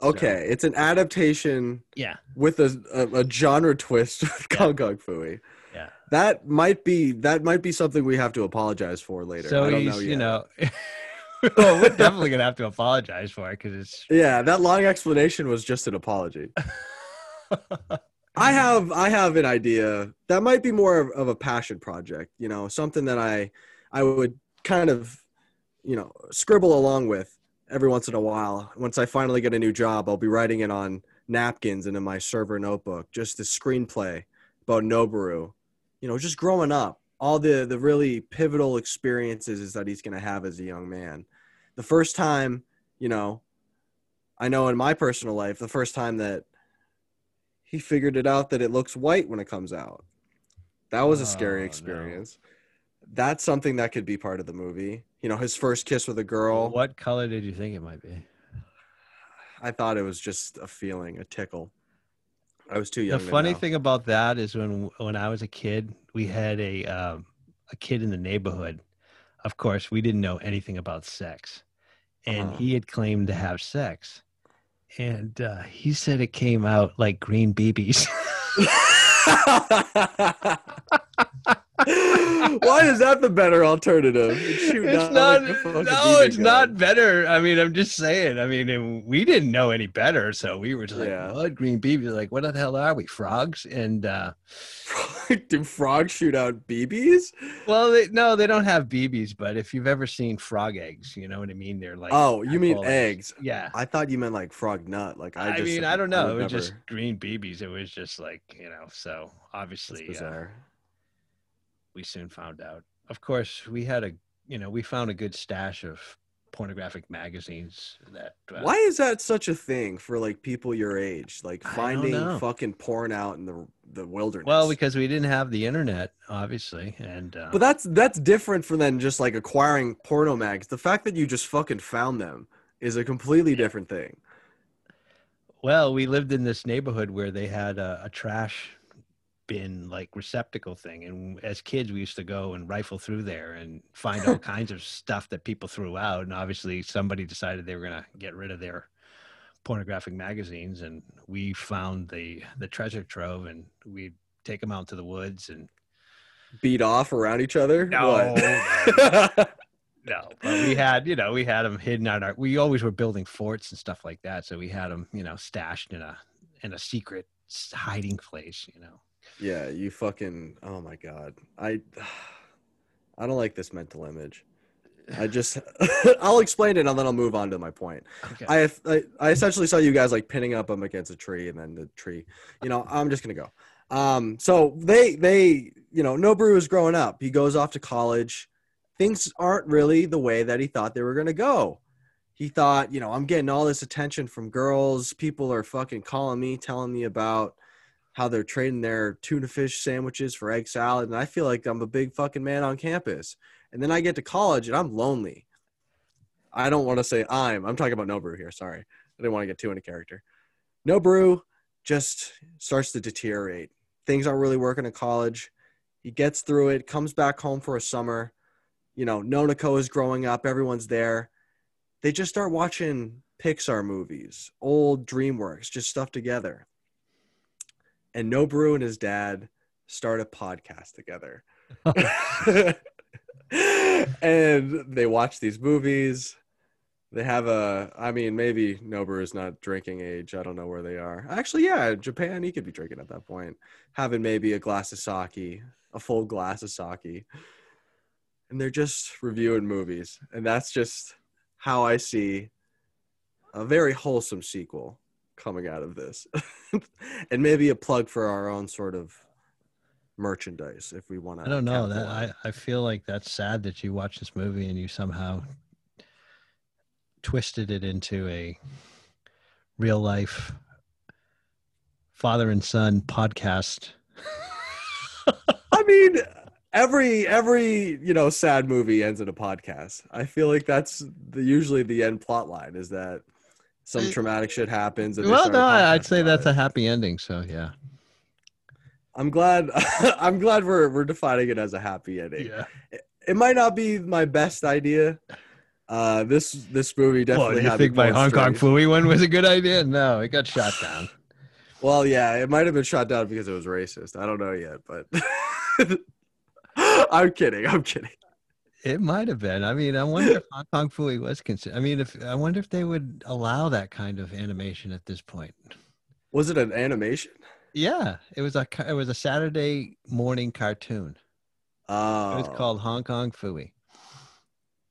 okay, it's an adaptation yeah, with a, a, a genre twist with Yeah. Hong Kong Phooey. yeah. That might be that might be something we have to apologize for later. So I don't he's, know you know, well, we're definitely gonna have to apologize for it because it's. Yeah, that long explanation was just an apology. I have I have an idea that might be more of, of a passion project, you know, something that I I would kind of, you know, scribble along with every once in a while. Once I finally get a new job, I'll be writing it on napkins and in my server notebook, just a screenplay about Noboru. You know, just growing up, all the the really pivotal experiences that he's going to have as a young man. The first time, you know, I know in my personal life, the first time that he figured it out that it looks white when it comes out. That was a Oh, scary no. experience. That's something that could be part of the movie. You know, his first kiss with a girl. What color did you think it might be? I thought it was just a feeling, a tickle. I was too The young. to funny thing about that is when when I was a kid, we had a um, a kid in the neighborhood. Of course, we didn't know anything about sex, and Uh-huh. he had claimed to have sex, and uh, he said it came out like green BBs. Why is that the better alternative? Shoot it's not. like No, it's gun. not better. I mean, I'm just saying. I mean, we didn't know any better, so we were just like, Yeah. "What green BBs? Like, what the hell are we, frogs?" And uh, Do frogs shoot out BBs? well, they, no, they don't have BBs, but if you've ever seen frog eggs, you know what I mean. They're like, Oh, you mean eggs? Yeah. I thought you meant like frog nut. Like I, I, just, mean, I don't know. It would was just green BBs. It was just like you know. So obviously, uh, we soon found out. Of course, we had a you know we found a good stash of pornographic magazines that. Uh, Why is that such a thing for like people your age? Like finding fucking porn out in the the wilderness. Well, because we didn't have the internet, obviously, and uh, but that's that's different from than just like acquiring porno mags. The fact that you just fucking found them is a completely different thing. well, we lived in this neighborhood where they had a, a trash bin like receptacle thing and as kids we used to go and rifle through there and find all kinds of stuff that people threw out and obviously somebody decided they were going to get rid of their pornographic magazines and we found the the treasure trove and we'd take them out to the woods and Beat off around each other? No, no but we had you know we had them hidden out our we always were building forts and stuff like that so we had them you know stashed in a in a secret hiding place you know yeah, you fucking oh my god. I I don't like this mental image. I just I'll explain it and then I'll move on to my point. okay I, I I essentially saw you guys like pinning up them against a tree, and then the tree. You know, I'm just gonna go. Um, so they they you know, Nobru is growing up. He goes off to college. Things aren't really the way that he thought they were gonna go. He thought, you know, I'm getting all this attention from girls. People are fucking calling me, telling me about how they're trading their tuna fish sandwiches for egg salad, and I feel like I'm a big fucking man on campus. And then I get to college and I'm lonely. I don't want to say I'm. I'm talking about Nobru here. Sorry. I didn't want to get too into character. Nobru just starts to deteriorate. Things aren't really working in college. He gets through it, comes back home for a summer. You know, Nonoko is growing up, everyone's there. They just start watching Pixar movies, old DreamWorks, just stuff together. And Nobru and his dad start a podcast together. and they watch these movies. They have a, I mean, maybe Nobu is not drinking age. I don't know where they are. Actually, yeah, Japan, he could be drinking at that point. Having maybe a glass of sake, a full glass of sake. And they're just reviewing movies. And that's just how I see a very wholesome sequel coming out of this. and maybe a plug for our own sort of merchandise if we want to. I don't know that I, I feel like that's sad that you watched this movie and you somehow twisted it into a real life father and son podcast. I mean, every every you know sad movie ends in a podcast. I feel like that's the usually the end plot line is that some traumatic shit happens. and Well, no, I'd say that's it. a happy ending. So yeah, I'm glad. I'm glad we're we're defining it as a happy ending. Yeah. It might not be my best idea. Uh, this this movie definitely. Well, you think my Hong Kong. Phooey one was a good idea? No, it got shot down. Well, yeah, it might have been shot down because it was racist. I don't know yet, but I'm kidding. I'm kidding. It might have been. I mean, I wonder if Hong Kong Phooey was considered. I mean, if I wonder if they would allow that kind of animation at this point. Was it an animation? Yeah, it was a it was a Saturday morning cartoon. Oh, It was called Hong Kong Phooey.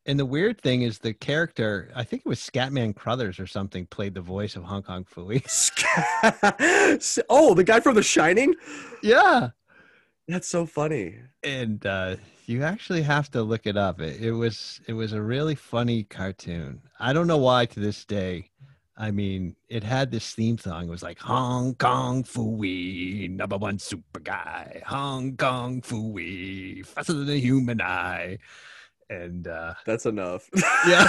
And the weird thing is the character, I think it was Scatman Crothers or something, played the voice of Hong Kong Phooey. oh, the guy from The Shining. yeah. That's so funny. And uh, you actually have to look it up. It, it was it was a really funny cartoon. I don't know why to this day. I mean, it had this theme song. It was like Hong Kong Phooey, number one super guy. Hong Kong Phooey, faster than a human eye. And uh, That's enough. yeah.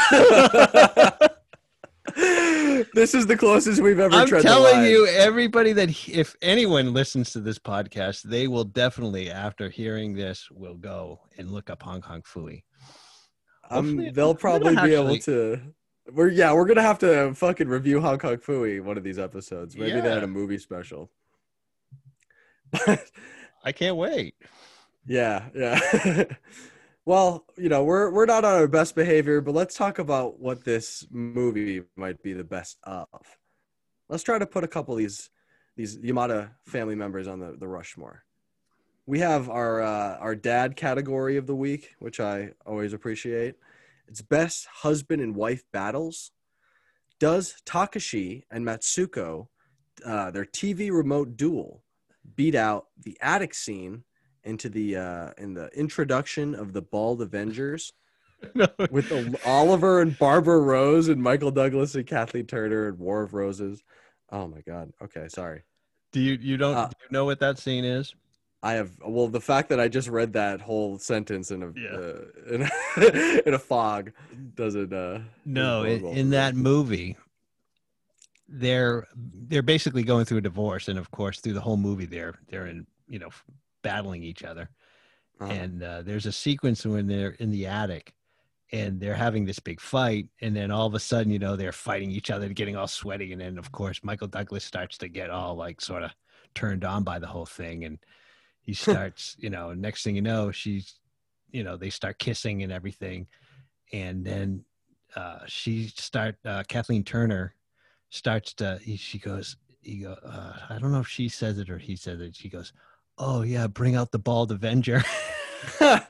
this is the closest we've ever. I'm telling you, everybody that if anyone listens to this podcast, they will definitely, after hearing this, will go and look up Hong Kong Phooey. Um, they'll probably be able to. We're yeah, we're gonna have to fucking review Hong Kong Phooey one of these episodes. Maybe they had Yeah. a movie special. I can't wait. Yeah, yeah. well, you know, we're we're not on our best behavior, but let's talk about what this movie might be the best of. Let's try to put a couple of these these Yamada family members on the, the Rushmore. We have our uh, our dad category of the week, which I always appreciate. It's best husband and wife battles. Does Takashi and Matsuko, uh, their TV remote duel, beat out the attic scene into the uh in the introduction of the bald avengers No, with the, oliver and barbara rose and michael douglas and kathleen turner and war of roses oh my god okay sorry do you you don't Uh, do you know what that scene is? I have well the fact that i just read that whole sentence in a Yeah. uh, in, a in a fog doesn't uh No, bode in, in that movie, they're they're basically going through a divorce, and of course, through the whole movie, they're they're in you know, battling each other. Uh-huh. And uh, there's a sequence when they're in the attic and they're having this big fight. And then all of a sudden, you know, they're fighting each other, getting all sweaty. And then, of course, Michael Douglas starts to get all like sort of turned on by the whole thing. And he starts, you know, next thing you know, she's, you know, they start kissing and everything. And then uh, she start, uh, Kathleen Turner starts to, he, she goes, he go, uh, I don't know if she says it or he says it. She goes, "Oh yeah, bring out the bald Avenger." and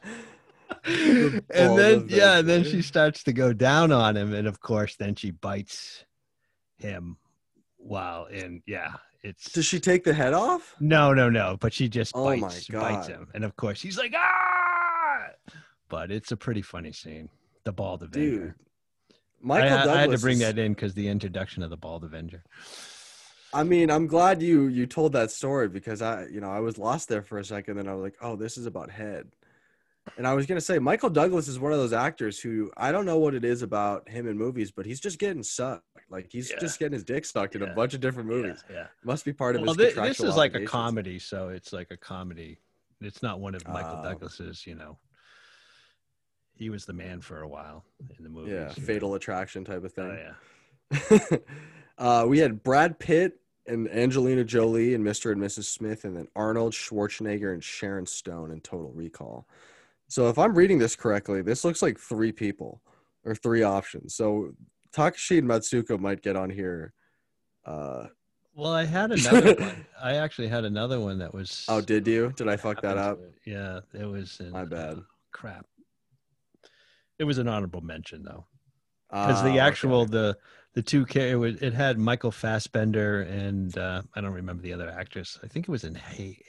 then yeah, and then she starts to go down on him, and of course, then she bites him. While and yeah, it's Does she take the head off? no, no, no, but she just Oh bites bites him, and of course, he's like ah. But it's a pretty funny scene. The bald Avenger. Dude. Michael I- Douglas. I had to bring is- that in because the introduction of the bald Avenger. I mean, I'm glad you you told that story because I, you know, I was lost there for a second. Then I was like, oh, this is about head. And I was gonna say, Michael Douglas is one of those actors who I don't know what it is about him in movies, but he's just getting sucked. Like he's Yeah. just getting his dick sucked in Yeah. a bunch of different movies. Yeah, yeah. Must be part of well, his. thi- this is like a comedy, so it's like a comedy. It's not one of Michael Oh. Douglas's. You know, he was the man for a while in the movie. Yeah, fatal attraction type of Oh thing. yeah, uh, we had Brad Pitt and Angelina Jolie and Mr. and Mrs. Smith, and then Arnold Schwarzenegger and Sharon Stone in Total Recall. So if I'm reading this correctly, this looks like three people or three options. So Takashi and Matsuko might get on here. Uh, Well, I had another one. I actually had another one that was. oh, did you? Did I fuck that up? Yeah, it was. In, My bad. uh, crap. It was an honorable mention though, because the Ah, actual okay. the the two ca- it, was, it had Michael Fassbender and uh, I don't remember the other actress. I think it was in Hay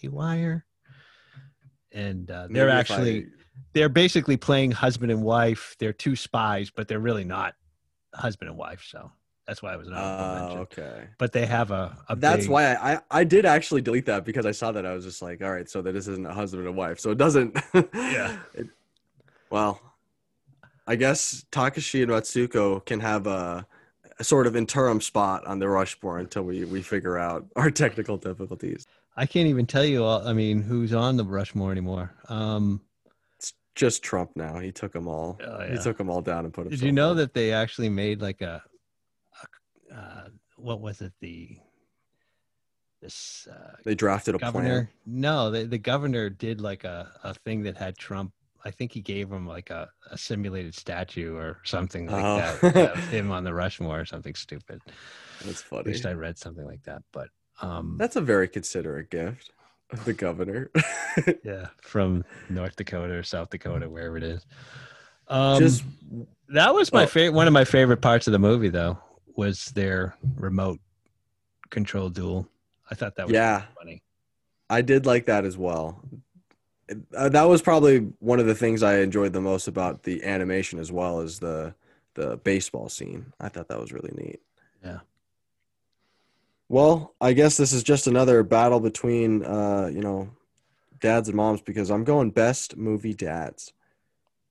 Haywire. And uh, they're Maybe actually I- they're basically playing husband and wife. They're two spies, but they're really not husband and wife. So that's why I was an honorable Oh, okay. But they have a, a That's big- why I, I I did actually delete that because I saw that I was just like, all right, so that this isn't a husband and wife, so it doesn't. Yeah. It, well, I guess Takashi and Matsuko can have a, a sort of interim spot on the Rushmore until we we figure out our technical difficulties. I can't even tell you. All, I mean, who's on the Rushmore anymore? Um, It's just Trump now. He took them all. Oh, He took them all down and put them. Did you know that they actually made like a, a uh, what was it the this uh, they drafted a governor? plan? No, the the governor did like a a thing that had Trump. I think he gave him like a, a simulated statue or something like Oh. that. that him on the Rushmore or something stupid. That's funny. At least I read something like that. But um, That's a very considerate gift. of The governor. yeah, from North Dakota or South Dakota, wherever it is. Um, just That was my Oh. favorite. One of my favorite parts of the movie, though, was their remote control duel. I thought that was Yeah. funny. I did like that as well. Uh, that was probably one of the things I enjoyed the most about the animation, as well as the the baseball scene. I thought that was really neat. Yeah. Well, I guess this is just another battle between, uh, you know, dads and moms because I'm going best movie dads.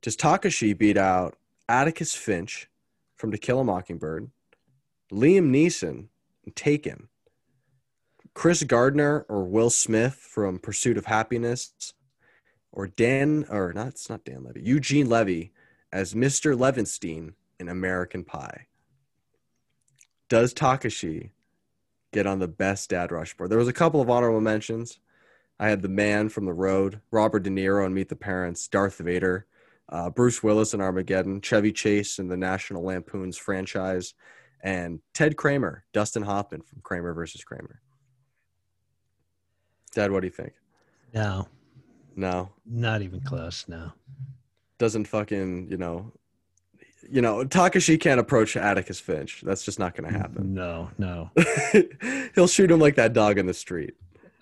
Does Takashi beat out Atticus Finch from To Kill a Mockingbird, Liam Neeson Taken, Chris Gardner or Will Smith from Pursuit of Happiness, or Dan or not it's not Dan Levy, Eugene Levy as Mr. Levenstein in American Pie. Does Takashi get on the best dad rush board. There was a couple of honorable mentions. I had the man from the road, Robert De Niro and Meet the Parents, Darth Vader, uh, Bruce Willis in Armageddon, Chevy Chase in the National Lampoon's franchise, and Ted Kramer, Dustin Hoffman from Kramer versus Kramer. Dad, what do you think? No, No, not even close. No. doesn't fucking you know, you know Takashi can't approach Atticus Finch. That's just not going to happen. No, no. He'll shoot him like that dog in the street.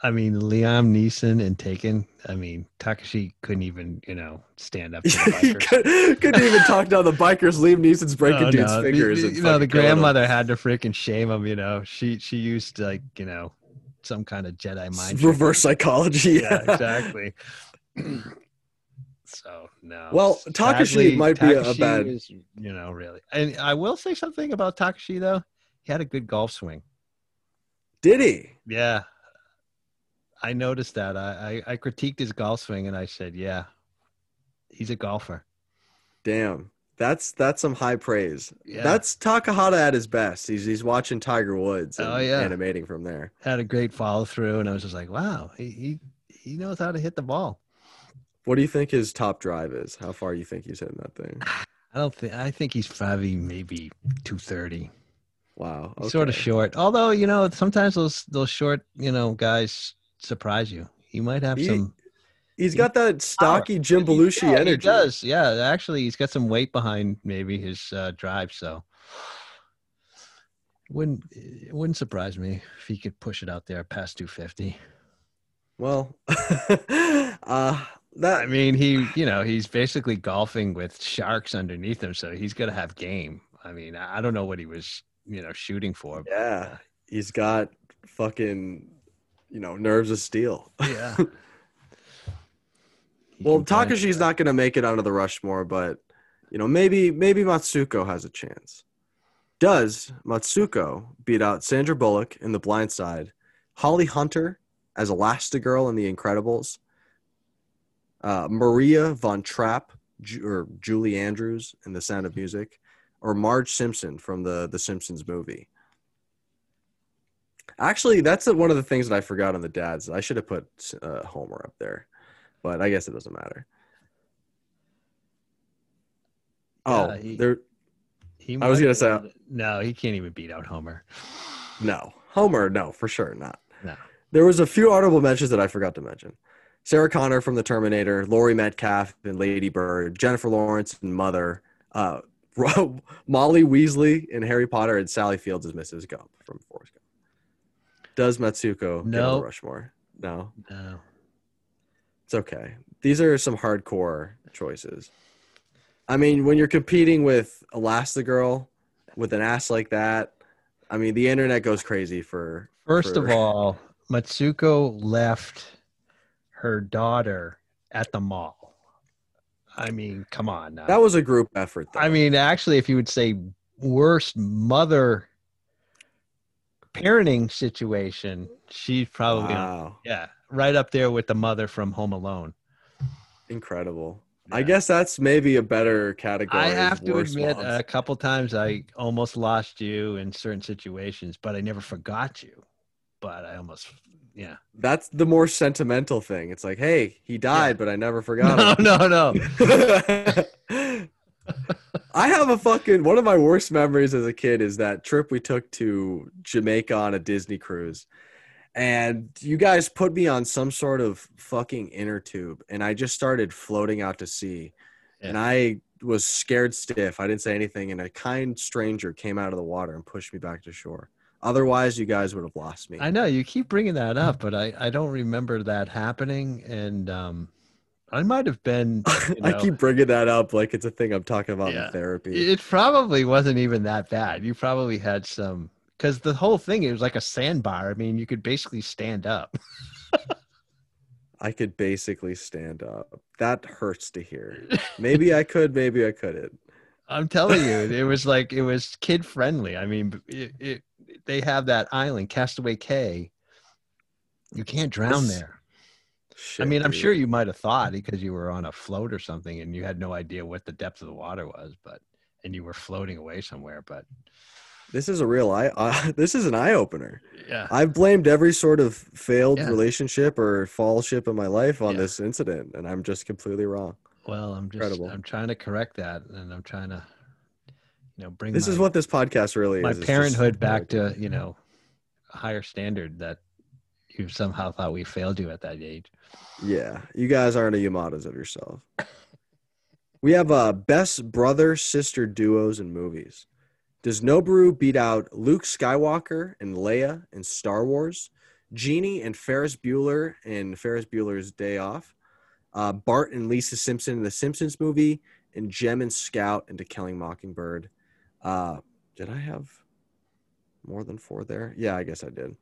I mean, Liam Neeson and Taken. I mean, Takashi couldn't even, you know, stand up to the he bikers. could, couldn't even talk down the bikers. Liam Neeson's oh, breaking Oh, dudes' no. The- fingers. the- and you know, the fucking killing 'em. grandmother had to freaking shame him. You know, she she used like you know some kind of Jedi mind. trick. reverse psychology. Yeah, exactly. so no. Well, Takashi might be a Takashi bad- is, you know, really. And I will say something about Takashi though. He had a good golf swing. Did he? Yeah. I noticed that. I, I I critiqued his golf swing, and I said, "Yeah, he's a golfer." Damn. That's that's some high praise. Yeah. That's Takahata at his best. He's he's watching Tiger Woods and Oh, yeah. animating from there. Had a great follow through, and I was just like, "Wow, he he he knows how to hit the ball." What do you think his top drive is? How far do you think he's hitting that thing? I don't think. I think he's probably maybe two thirty. Wow. He's Sort of short. Although you know, sometimes those those short you know guys surprise you. He might have He- some. He's got that stocky Jim Belushi Yeah, energy. He does. Yeah, actually, he's got some weight behind maybe his uh, drive. So wouldn't it wouldn't surprise me if he could push it out there past 250. Well, uh, that I mean, he you know he's basically golfing with sharks underneath him, so he's gonna have game. I mean, I don't know what he was you know shooting for. but, yeah, he's got fucking, you know, nerves of steel. uh, yeah. Well, Takashi's not going to make it onto the Rushmore, but you know, maybe maybe Matsuko has a chance. Does Matsuko beat out Sandra Bullock in The Blind Side, Holly Hunter as Elastigirl in The Incredibles, uh, Maria von Trapp Ju- or Julie Andrews in The Sound of Music, or Marge Simpson from the the Simpsons movie? Actually, that's one of the things that I forgot on the dads. I should have put uh, Homer up there, but I guess it doesn't matter. Oh, Yeah, he- there. He I was gonna say- win. no, he can't even beat out Homer. No, Homer. No, for sure not. No. There was a few honorable mentions that I forgot to mention. Sarah Connor from The Terminator, Laurie Metcalf in Lady Bird, Jennifer Lawrence in Mother, uh, Molly Weasley in Harry Potter, and Sally Fields as Mrs. Gump from Forrest Gump. Does Matsuko No. Rushmore? No, No. it's okay. These are some hardcore choices. I mean, when you're competing with Elastigirl with an ass like that, I mean, the internet goes crazy for. First of all, Matsuko left her daughter at the mall. I mean, come on now. That was a group effort, though. I mean, actually, if you would say worst mother parenting situation, she's probably wow, yeah, right up there with the mother from Home Alone. incredible. I guess that's maybe a better category. I have to admit, moms. a couple times I almost lost you in certain situations, but I never forgot you. But I almost, yeah. that's the more sentimental thing. It's like, hey, he died, but I never forgot No, him. no, no. I have a fucking one of my worst memories as a kid is that trip we took to Jamaica on a Disney cruise. And you guys put me on some sort of fucking inner tube and I just started floating out to sea. And I was scared stiff. I didn't say anything and a kind stranger came out of the water and pushed me back to shore. Otherwise, you guys would have lost me. I know you keep bringing that up, but I, I don't remember that happening. And um, I might have been. you I keep bringing that up like it's a thing I'm talking about Yeah. in therapy. It probably wasn't even that bad. You probably had some because the whole thing it was like a sandbar. I mean, you could basically stand up. I could basically stand up. That hurts to hear. Maybe I could, maybe I couldn't. I'm telling you, it was like it was kid friendly. I mean, it, it they have that island, Castaway Cay. You can't drown This- there. I mean, I'm dude. sure you might have thought because you were on a float or something and you had no idea what the depth of the water was, but and you were floating away somewhere. But this is a real eye. Uh, this is an eye opener. yeah, I've blamed every sort of failed Yeah. relationship or fall ship in my life on Yeah. this incident, and I'm just completely wrong. well, I'm just Incredible. I'm trying to correct that, and I'm trying to, you know, bring This my, is what this podcast really my is. Just- parenthood back to you know a higher standard that you somehow thought we failed you at that age. Yeah, you guys aren't a Yamadas of yourself. We have uh, best brother sister duos in movies. Does Noboru beat out Luke Skywalker and Leia in Star Wars? Jeanie and Ferris Bueller in Ferris Bueller's Day Off? Uh, Bart and Lisa Simpson in the Simpsons movie? And Jem and Scout into Killing Mockingbird? Uh, did I have more than four there? Yeah, I guess I did.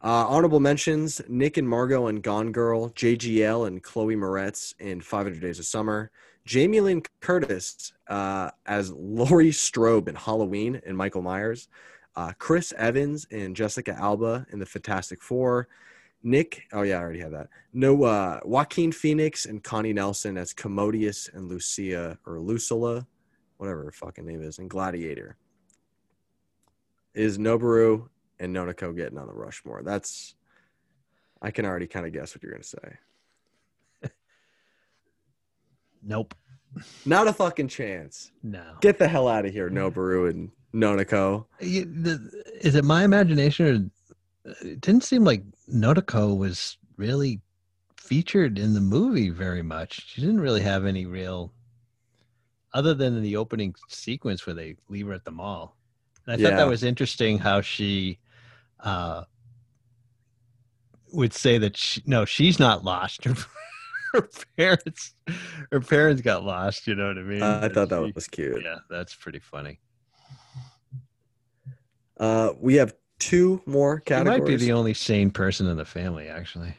Uh, honorable mentions: Nick and Margot and Gone Girl, JGL and Chloe Moretz in 500 Days of Summer, Jamie Lynn Curtis uh, as Laurie Strode in Halloween and Michael Myers, uh, Chris Evans and Jessica Alba in The Fantastic Four, Nick, oh yeah, I already had that. No, uh, Joaquin Phoenix and Connie Nielsen as Commodus and Lucia or Lucilla, whatever her fucking name is, and Gladiator. Is Noboru and Nonoko getting on the Rushmore? That's, I can already kind of guess what you're gonna say. Nope. Not a fucking chance. No. Get the hell out of here, Noboru and Nonoko. Is it my imagination or it didn't seem like Notiko was really featured in the movie very much. She didn't really have any real other than in the opening sequence where they leave her at the mall. And I thought that was interesting how she uh would say that she, no, she's not lost. Her, her parents her parents got lost, you know what I mean? Uh, I thought that she- was cute. yeah, that's pretty funny. Uh, we have two more categories. might be the only sane person in the family, actually.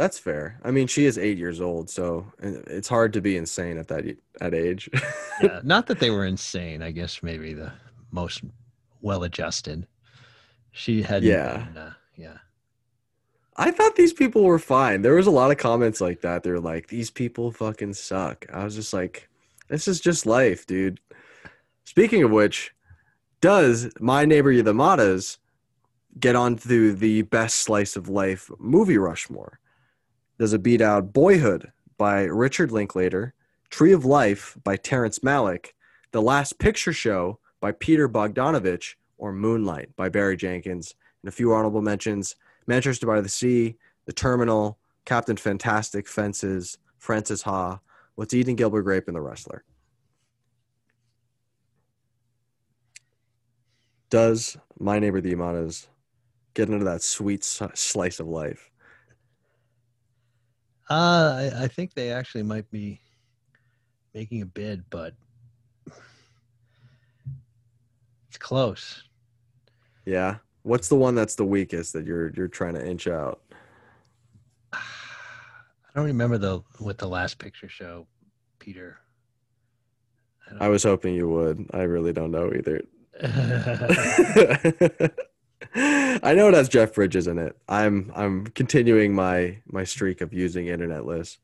That's fair. I mean, she is eight years old, so uh, it's hard to be insane at that at age. Yeah, not that they were insane. I guess maybe the most well-adjusted. She had Yeah. uh, yeah. I thought these people were fine. There was a lot of comments like that. They're like, "These people fucking suck." I was just like, "This is just life, dude." Speaking of which, does my neighbor Yamadas get onto the best slice of life movie Rushmore? Does it beat out Boyhood by Richard Linklater, Tree of Life by Terrence Malick, The Last Picture Show by Peter Bogdanovich, or Moonlight by Barry Jenkins? And a few honorable mentions Manchester by the Sea, The Terminal, Captain Fantastic, Fences, Frances Ha, What's Eating Gilbert Grape, and The Wrestler. Does My Neighbor the Yamadas get into that sweet slice of life? Uh, I, I think they actually might be making a bid, but it's close. Yeah. What's the one that's the weakest that you're you're trying to inch out? I don't remember the what the last picture show, Peter. I was hoping you would. I really don't know either. I know it has Jeff Bridges in it. I'm I'm continuing my my streak of using internet lists.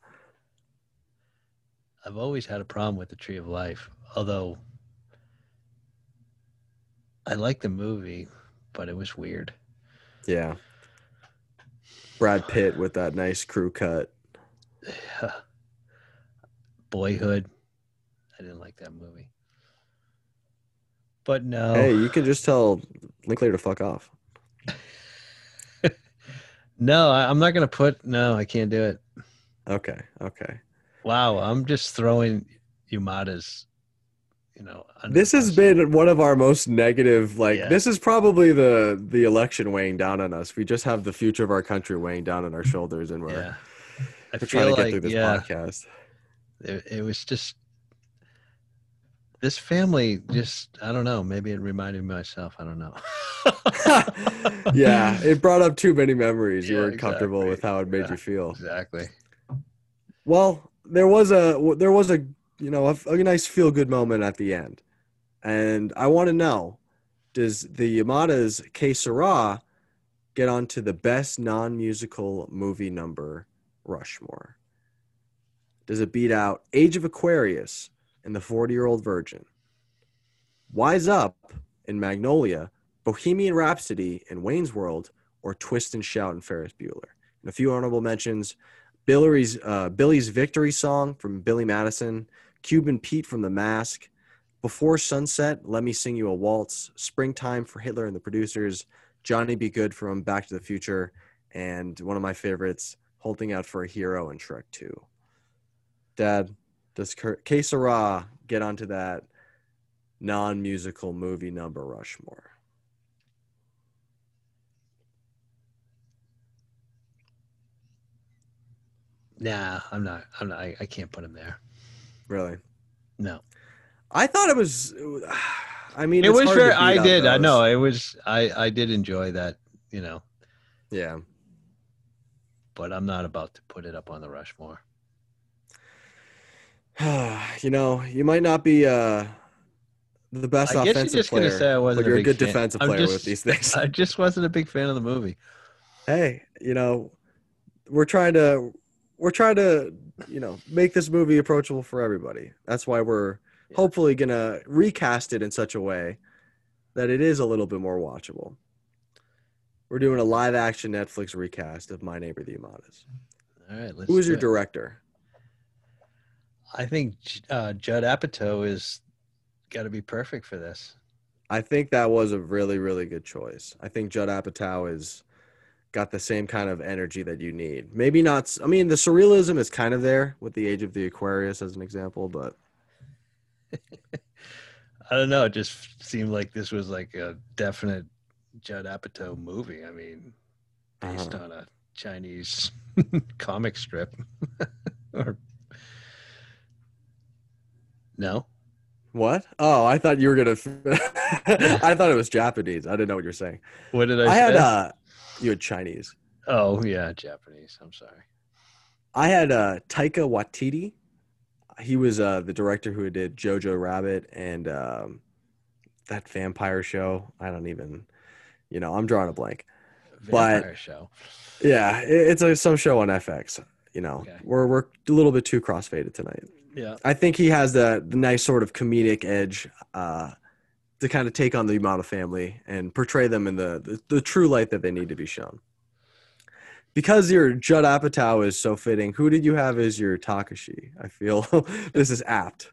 I've always had a problem with the Tree of Life, although I like the movie, but it was weird. Yeah. Brad Pitt with that nice crew cut. Boyhood. I didn't like that movie. But no. Hey, you can just tell Linklater to fuck off. No, I, I'm not gonna put no, I can't do it. Okay, okay. Wow, I'm just throwing Yamada's you know This has been one of our most negative. Like Yeah. this is probably the the election weighing down on us. We just have the future of our country weighing down on our shoulders, and we're, yeah. I we're feel trying to get like through this yeah, podcast. it, it was just this family just I don't know, maybe it reminded me myself, I don't know. yeah, it brought up too many memories. you Yeah, weren't comfortable with how it made Yeah. you feel. exactly. Well, there was a there was a you know a, a nice feel good moment at the end, and I want to know: Does the Yamada's Que Sera get onto the best non musical movie number Rushmore? Does it beat out Age of Aquarius and The Forty Year Old Virgin, Wise Up in Magnolia, Bohemian Rhapsody in Wayne's World, or Twist and Shout in Ferris Bueller? And a few honorable mentions. Billy's uh, Billy's victory song from Billy Madison, Cuban Pete from The Mask, Before Sunset, Let Me Sing You a Waltz, Springtime for Hitler and the Producers, Johnny Be Good from Back to the Future, and one of my favorites, Holding Out for a Hero in Shrek 2. Dad, does Que get onto that non-musical movie number Rushmore? Nah, I'm not I'm not I, I can't put him there. Really? No. I thought it was. I mean, it was very I did. I know it was I I did enjoy that, you know, Yeah. but I'm not about to put it up on the Rushmore. you know, you might not be uh, the best I guess you're offensive just gonna player, say I wasn't but you're a a good fan. defensive I'm player just- with these things. I just wasn't a big fan of the movie. hey, you know, we're trying to we're trying to you know make this movie approachable for everybody. That's why we're Yeah. hopefully gonna recast it in such a way that it is a little bit more watchable. We're doing a live action Netflix recast of My Neighbor the Amadas. All right, let's. Who is your it. director? I think uh, Judd Apatow is got to be perfect for this. I think that was a really, really good choice. I think Judd Apatow is got the same kind of energy that you need. Maybe not. I mean, the surrealism is kind of there with the Age of the Aquarius as an example, but I don't know. It just seemed like this was like a definite Judd Apatow movie. I mean, based uh, on a Chinese comic strip. or no, what? Oh, I thought you were gonna. I thought it was Japanese. I didn't know what you're saying. what did I, I say? had uh, you had Chinese. oh yeah, Japanese. I'm sorry. I had uh, Taika Waititi. He was uh, the director who did Jojo Rabbit and um, that vampire show. I don't even, you know, I'm drawing a blank. But- Vampire show. Yeah, it, it's a some show on FX. You know, Okay. we're we're a little bit too crossfaded tonight. Yeah. I think he has the, the nice sort of comedic edge uh, to kind of take on the Yamada family and portray them in the, the the true light that they need to be shown. Because your Judd Apatow is so fitting, who did you have as your Takashi? I feel this is apt.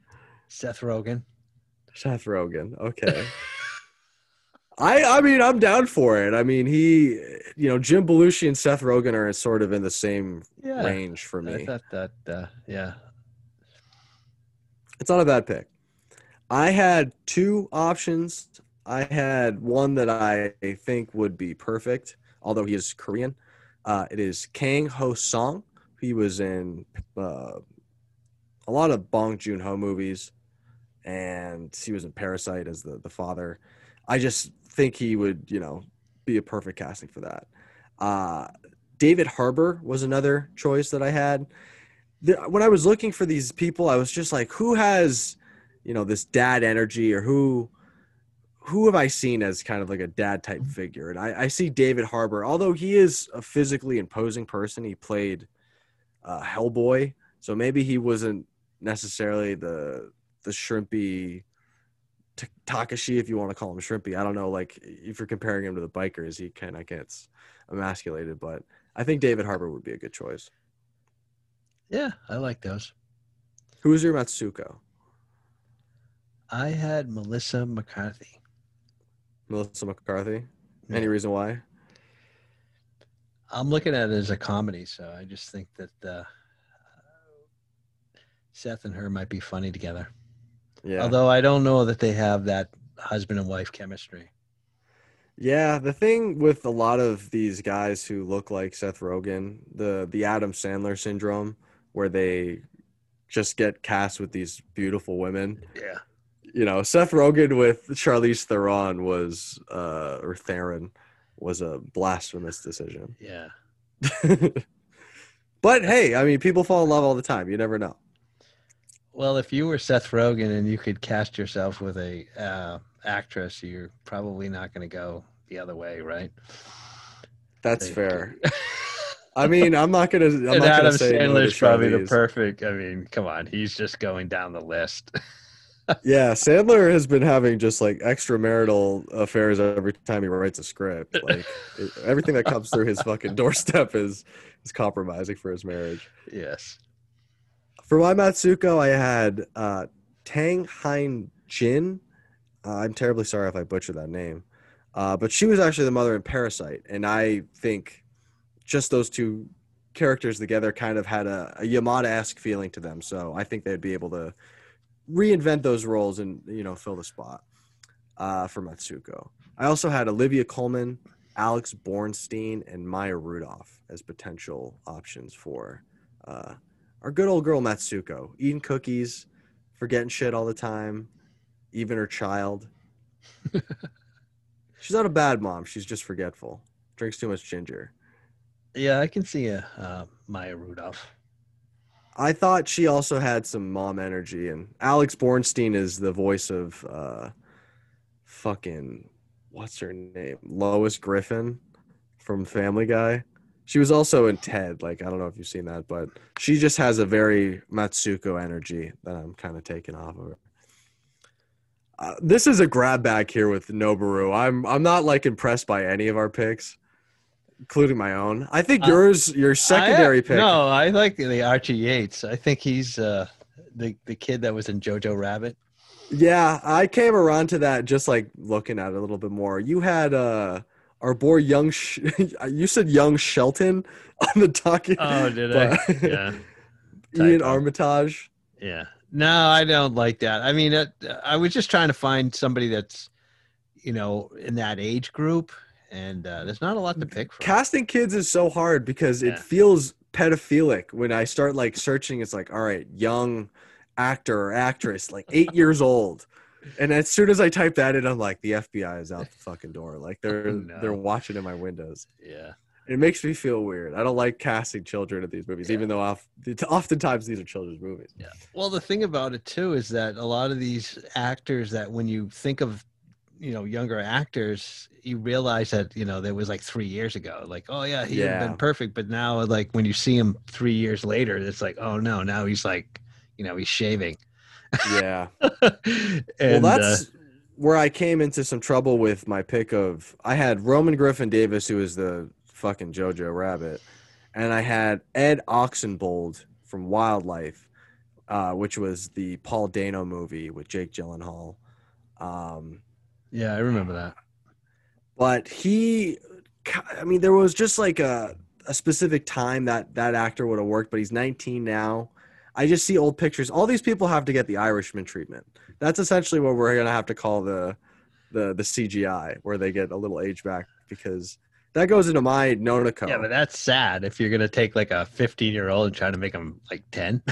Seth Rogen. Seth Rogen. Okay. I I mean I'm down for it. I mean he you know Jim Belushi and Seth Rogen are sort of in the same Yeah. range for I me. thought that. Uh, yeah. It's not a bad pick. I had two options. I had one that I think would be perfect, although he is Korean. Uh, it is Kang Ho Song. He was in uh, a lot of Bong Joon Ho movies, and he was in Parasite as the the father. I just think he would, you know, be a perfect casting for that. Uh, David Harbour was another choice that I had. The, when I was looking for these people, I was just like, who has, you know, this dad energy, or who, who have I seen as kind of like a dad type figure? And I, I see David Harbour, although he is a physically imposing person. He played uh, Hellboy, so maybe he wasn't necessarily the the shrimpy T- Takashi, if you want to call him shrimpy. I don't know, like if you're comparing him to the bikers, he kind of gets emasculated, but I think David Harbour would be a good choice. Yeah, I like those. Who is your Matsuko? I had Melissa McCarthy. Melissa McCarthy. Yeah. Any reason why? I'm looking at it as a comedy, so I just think that uh, Seth and her might be funny together. Yeah. Although I don't know that they have that husband and wife chemistry. Yeah, the thing with a lot of these guys who look like Seth Rogen, the the Adam Sandler syndrome, where they just get cast with these beautiful women. Yeah. You know, Seth Rogen with Charlize Theron was uh or Theron was a blasphemous decision. Yeah. but hey, I mean people fall in love all the time. You never know. Well, if you were Seth Rogen and you could cast yourself with a uh, actress, you're probably not going to go the other way, right? That's They- fair. I mean, I'm not gonna. I'm and not Adam gonna say no Sandler's probably the perfect. I mean, come on, he's just going down the list. Yeah, Sandler has been having just like extramarital affairs every time he writes a script. Like it- everything that comes through his fucking doorstep is is compromising for his marriage. yes. For my Matsuko, I had uh, Tang Hein Jin. Uh, I'm terribly sorry if I butchered that name, uh, but she was actually the mother in Parasite, and I think just those two characters together kind of had a, a Yamada-esque feeling to them. So I think they'd be able to reinvent those roles and you know fill the spot uh, for Matsuko. I also had Olivia Colman, Alex Borstein, and Maya Rudolph as potential options for uh, our good old girl Matsuko, eating cookies, forgetting shit all the time, even her child. She's not a bad mom. She's just forgetful. Drinks too much ginger. Yeah, I can see a uh, Maya Rudolph. I thought she also had some mom energy, and Alex Borstein is the voice of uh, fucking what's her name, Lois Griffin from Family Guy. She was also in Ted. Like I don't know if you've seen that, but she just has a very Matsuko energy that I'm kind of taking off of her. Uh, this is a grab bag here with Noboru. I'm I'm not like impressed by any of our picks, including my own. I think Uh, yours, your secondary I, pick. No, I like the Archie Yates. I think he's uh, the the kid that was in Jojo Rabbit. Yeah, I came around to that just like looking at it a little bit more. You had uh our boy young Sh- you said young Sheldon on the docket. Oh, did I? Yeah, Ian. Armitage. yeah. No, I don't like that. I mean, it, I was just trying to find somebody that's, you know, in that age group, and uh, there's not a lot to pick from. Casting kids is so hard because Yeah. it feels pedophilic when I start like searching. It's like, all right, young actor or actress, like eight years old. And as soon as I type that in, I'm like, the FBI is out the fucking door. Like they're Oh, no. they're watching in my windows. yeah. It makes me feel weird. I don't like casting children at these movies, Yeah. even though oft- oftentimes these are children's movies. Yeah. Well, the thing about it too is that a lot of these actors that when you think of, you know, younger actors, you realize that you know there was like three years ago. Like, oh yeah, he Yeah. been perfect, but now like when you see him three years later, it's like, oh no, now he's like, you know, he's shaving. Yeah. and, well, uh, that's where I came into some trouble with my pick of. I had Roman Griffin Davis, who is the fucking Jojo Rabbit, and I had Ed Oxenbould from Wildlife, uh, which was the Paul Dano movie with Jake Gyllenhaal. Um, yeah, I remember that. but he, I mean, there was just like a a specific time that that actor would have worked, but he's 19 now. I just see old pictures. All these people have to get the Irishman treatment. That's essentially what we're gonna have to call the the the CGI, where they get a little age back because that goes into my Nonoko. Yeah, but that's sad if you're gonna take like a 15 year old and try to make him like 10.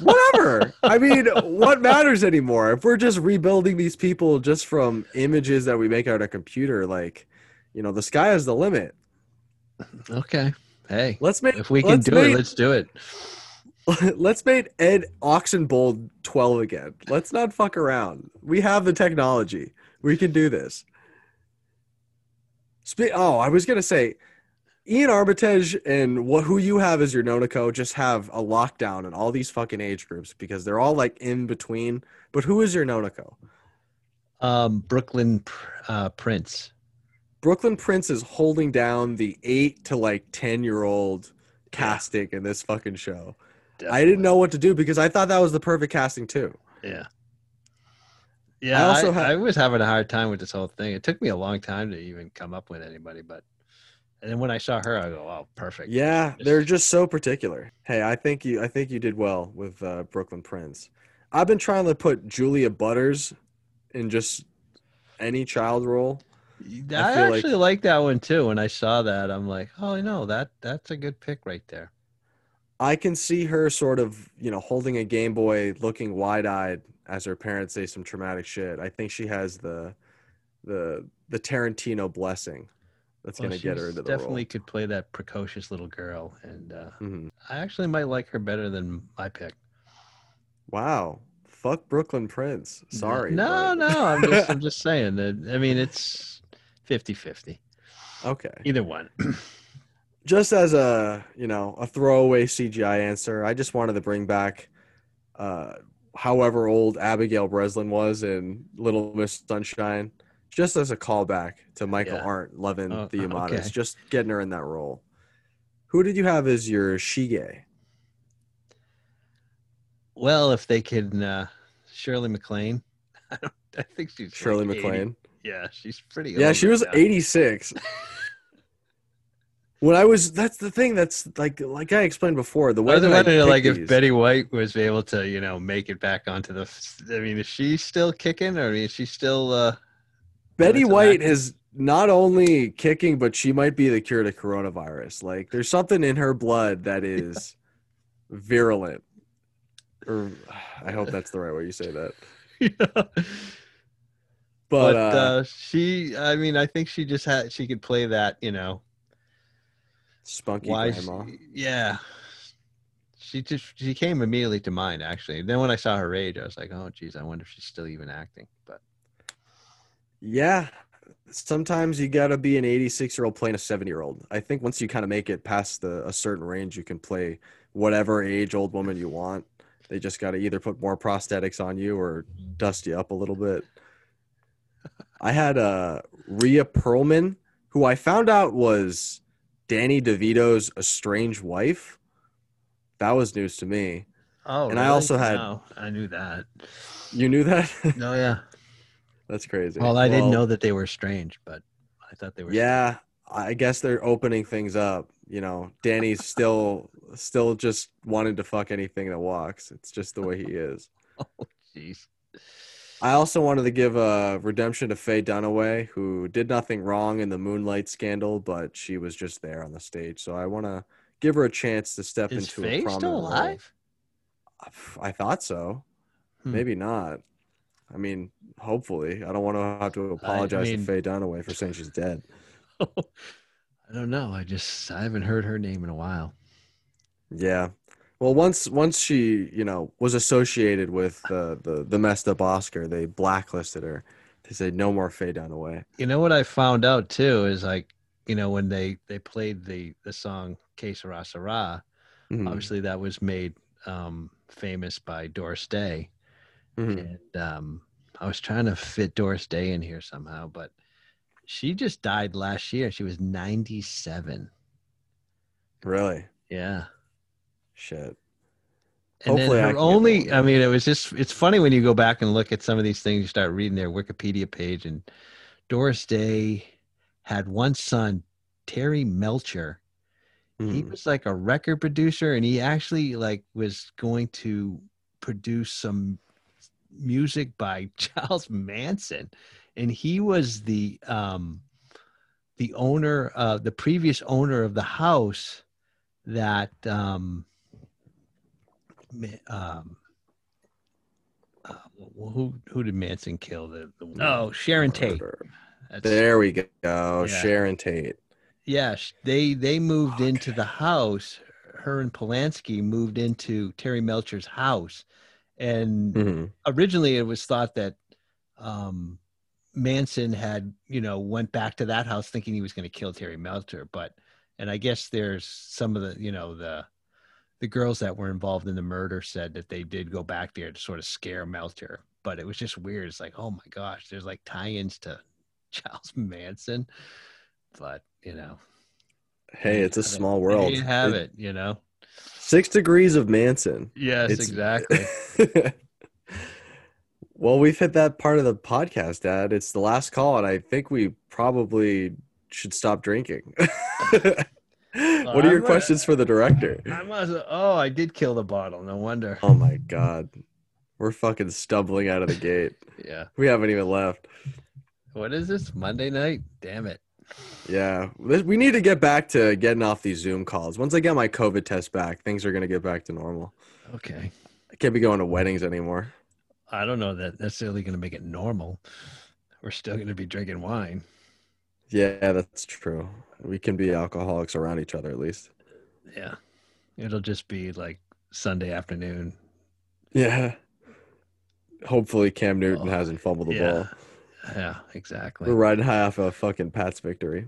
Whatever. I mean, what matters anymore? If we're just rebuilding these people just from images that we make out of a computer, like, you know, the sky is the limit. okay. Hey, Let's make if we can do make- it, let's do it. let's make Ed Oxenbould 12 again. Let's not fuck around. We have the technology. We can do this. Spe- oh, I was gonna say, Ian Armitage and what who you have as your Nonoko just have a lockdown in all these fucking age groups because they're all like in between. But who is your Nonoko? Um, Brooklyn uh, Prince. Brooklyn Prince is holding down the eight to like ten year old casting in this fucking show. I didn't know what to do because I thought that was the perfect casting too. Yeah. Yeah, I I, also I, ha- was having a hard time with this whole thing. It took me a long time to even come up with anybody, but and then when I saw her, I go, "Oh, perfect." Yeah, Just- they're just so particular. Hey, I think you I think you did well with uh, Brooklyn Prince. I've been trying to put Julia Butters in just any child role. I, like- actually like that one too. When I saw that, I'm like, "Oh, no, that that's a good pick right there." I can see her sort of, you know, holding a Game Boy, looking wide-eyed as her parents say some traumatic shit. I think she has the the the Tarantino blessing that's Well, going to get her into the definitely role. could play that precocious little girl, and uh, Mhm. I actually might like her better than my pick. Wow. Fuck Brooklyn Prince. Sorry. No, but- no, I'm just I'm just saying that. I mean, it's 50-50. okay. Either one. just as a you know a throwaway CGI answer, I just wanted to bring back, uh, however old Abigail Breslin was in Little Miss Sunshine, just as a callback to Michael Yeah. Arndt loving Oh, the Yamadas, okay. just getting her in that role. Who did you have as your Shige? Well, if they can, uh, Shirley MacLaine. I don't. I think she's Shirley like 80. MacLaine. Yeah, she's pretty. Yeah, she right was now. 86. when I was, that's the thing. That's like, like I explained before. The way I was that wondering, like, if Betty White was able to, you know, make it back onto the. I mean, is she still kicking, or I mean, is she still? uh Betty White is not only kicking, but she might be the cure to coronavirus. Like there's something in her blood that is virulent. Or I hope that's the right way you say that. but But, uh, uh, she, I mean, I think she just had. She could play that, you know. spunky Why? grandma. she- yeah. She just she came immediately to mind actually. Then when I saw her age, I was like, oh geez, I wonder if she's still even acting. But Yeah, sometimes you gotta be an 86 year old playing a 7 year old. I think once you kind of make it past the a certain range, you can play whatever age old woman you want. They just gotta either put more prosthetics on you or dust you up a little bit. I had uh, Rhea Perlman, who I found out was Danny DeVito's estranged wife. That was news to me. Oh, And I also had- No, I knew that. You knew that? No, yeah. That's crazy. Well, I didn't know that they were strange, but I thought they were. Yeah, I guess they're opening things up. You know, Danny's still still just wanting to fuck anything that walks. It's just the way he is. Oh, jeez. I also wanted to give a redemption to Faye Dunaway, who did nothing wrong in the Moonlight scandal, but she was just there on the stage. So I want to give her a chance to step Is into Faye a prominent still role. alive? I thought so. Hmm. Maybe not. I mean, hopefully. I don't want to have to apologize mean- to Faye Dunaway for saying she's dead. I don't know. I just I haven't heard her name in a while. Yeah. Well, once once she, you know, was associated with the the, the messed up Oscar, they blacklisted her. They said no more Faye Dunaway. You know what I found out too is like you know when they they played the the song "Que Sera Sera," Mhm. obviously that was made um, famous by Doris Day, Mhm. and um, I was trying to fit Doris Day in here somehow, but she just died last year. She was ninety seven. Really? Yeah. Shit. And Hopefully then her only, I mean, it was just, it's funny when you go back and look at some of these things, you start reading their Wikipedia page, and Doris Day had one son, Terry Melcher. He Mhm. was like a record producer, and he actually like was going to produce some music by Charles Manson, and he was the um, the owner, uh, the previous owner of the house that um, ma- um, uh, who who did Manson kill? The, the oh Sharon Tate. That's, There we go. Yeah. Sharon Tate. yeah, sh- they they moved into the house. Her and Polanski moved into Terry Melcher's house, and Mhm. originally it was thought that um, Manson had you know went back to that house thinking he was going to kill Terry Melcher, but and I guess there's some of the you know the the girls that were involved in the murder said that they did go back there to sort of scare Melcher, but it was just weird. It's like oh my gosh, there's like tie-ins to Charles Manson, but you know Hey, it's a small world. you have It- it, you know. Six degrees of Manson. Yes, It's- exactly. well, we've hit that part of the podcast, Dad. It's the last call, and I think we probably should stop drinking. what are your I'm, questions for the director? I must. Oh, I did kill the bottle. No wonder. Oh my god. We're fucking stumbling out of the gate. Yeah. We haven't even left. What is this Monday night? Damn it. Yeah. We need to get back to getting off these Zoom calls. Once I get my COVID test back, things are going to get back to normal. Okay. I can't be going to weddings anymore. I don't know that necessarily going to make it normal. We're still going to be drinking wine. Yeah, that's true. We can be alcoholics around each other at least. Yeah. It'll just be like Sunday afternoon. Yeah. Hopefully Cam Newton Oh, hasn't fumbled the yeah. ball. Yeah, exactly. We're riding high off of fucking Pat's victory.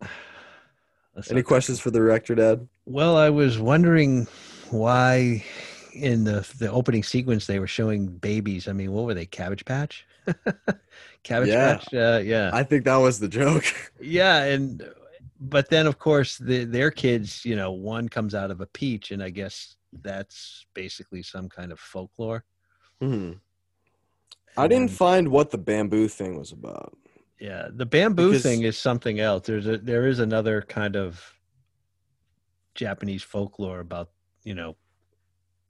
Let's Any questions for the director, Dad? Well, I was wondering why in the the opening sequence they were showing babies. I mean, what were they? Cabbage Patch? Cabbage Yeah. Patch? Uh, yeah. I think that was the joke. Yeah, and but then of course the, their kids, you know, one comes out of a peach, and I guess that's basically some kind of folklore. Hmm. I didn't find what the bamboo thing was about. yeah, the bamboo because- thing is something else. There's a there is another kind of Japanese folklore about you know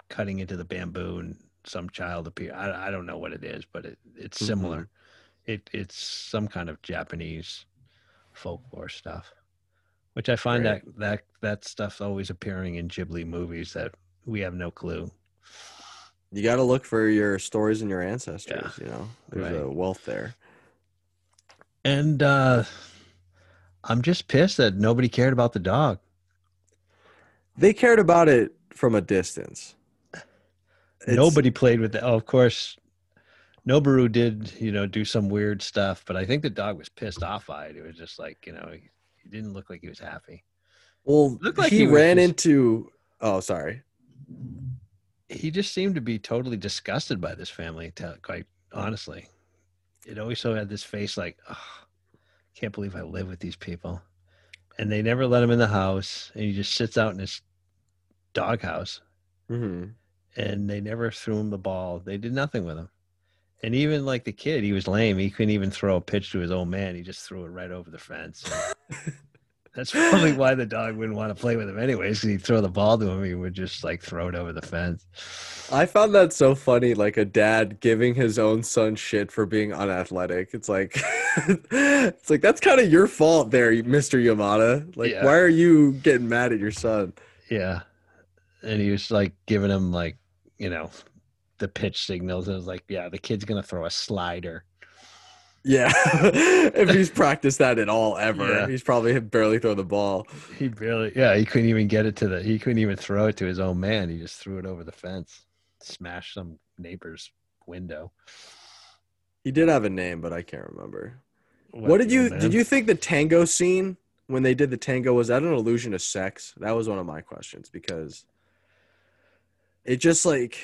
cutting into the bamboo and some child appear. I I don't know what it is, but it it's Mm-hmm. similar. It it's some kind of Japanese folklore stuff, which I find Right. that that that stuff's always appearing in Ghibli movies that we have no clue. You got to look for your stories and your ancestors. Yeah. You know, there's a wealth there. And uh I'm just pissed that nobody cared about the dog. They cared about it from a distance. It's- nobody played with it. Oh, of course, Noboru did, you know, do some weird stuff, but I think the dog was pissed off by it. It was just like, you know, he, he didn't look like he was happy. Well, Looked like he, he ran just- into. Oh, sorry. He just seemed to be totally disgusted by this family, quite honestly. It always so had this face like, oh, I can't believe I live with these people. And they never let him in the house, and he just sits out in his doghouse. hmm and they never threw him the ball. They did nothing with him. And even like the kid, he was lame. He couldn't even throw a pitch to his old man. He just threw it right over the fence. That's probably why the dog wouldn't want to play with him anyways. Because he'd throw the ball to him, he would just like throw it over the fence. I found that so funny, like a dad giving his own son shit for being unathletic. It's like, it's like that's kind of your fault, there, Mister Yamada. Like, Yeah. why are you getting mad at your son? Yeah, and he was like giving him like you know the pitch signals. And it was like, yeah, the kid's gonna throw a slider. Yeah, if he's practiced that at all ever, Yeah. he's probably barely throw the ball. He barely, yeah, he couldn't even get it to the. He couldn't even throw it to his own man. He just threw it over the fence, smashed some neighbor's window. He did have a name, but I can't remember. What, did you man? did you think the tango scene when they did the tango was that an illusion of sex? That was one of my questions because it just like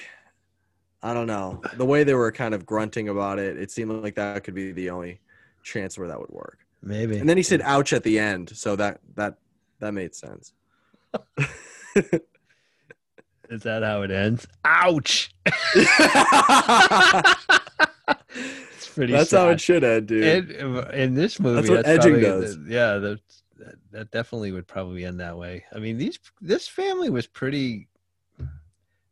I don't know the way they were kind of grunting about it. It seemed like that could be the only chance where that would work. maybe? And then he said "ouch" at the end, so that that that made sense. Is that how it ends? Ouch! it's pretty. That's how it should end, dude. In, uh, in this movie, That's what that's edging probably- does. yeah, that, that that definitely would probably end that way. I mean, these this family was pretty.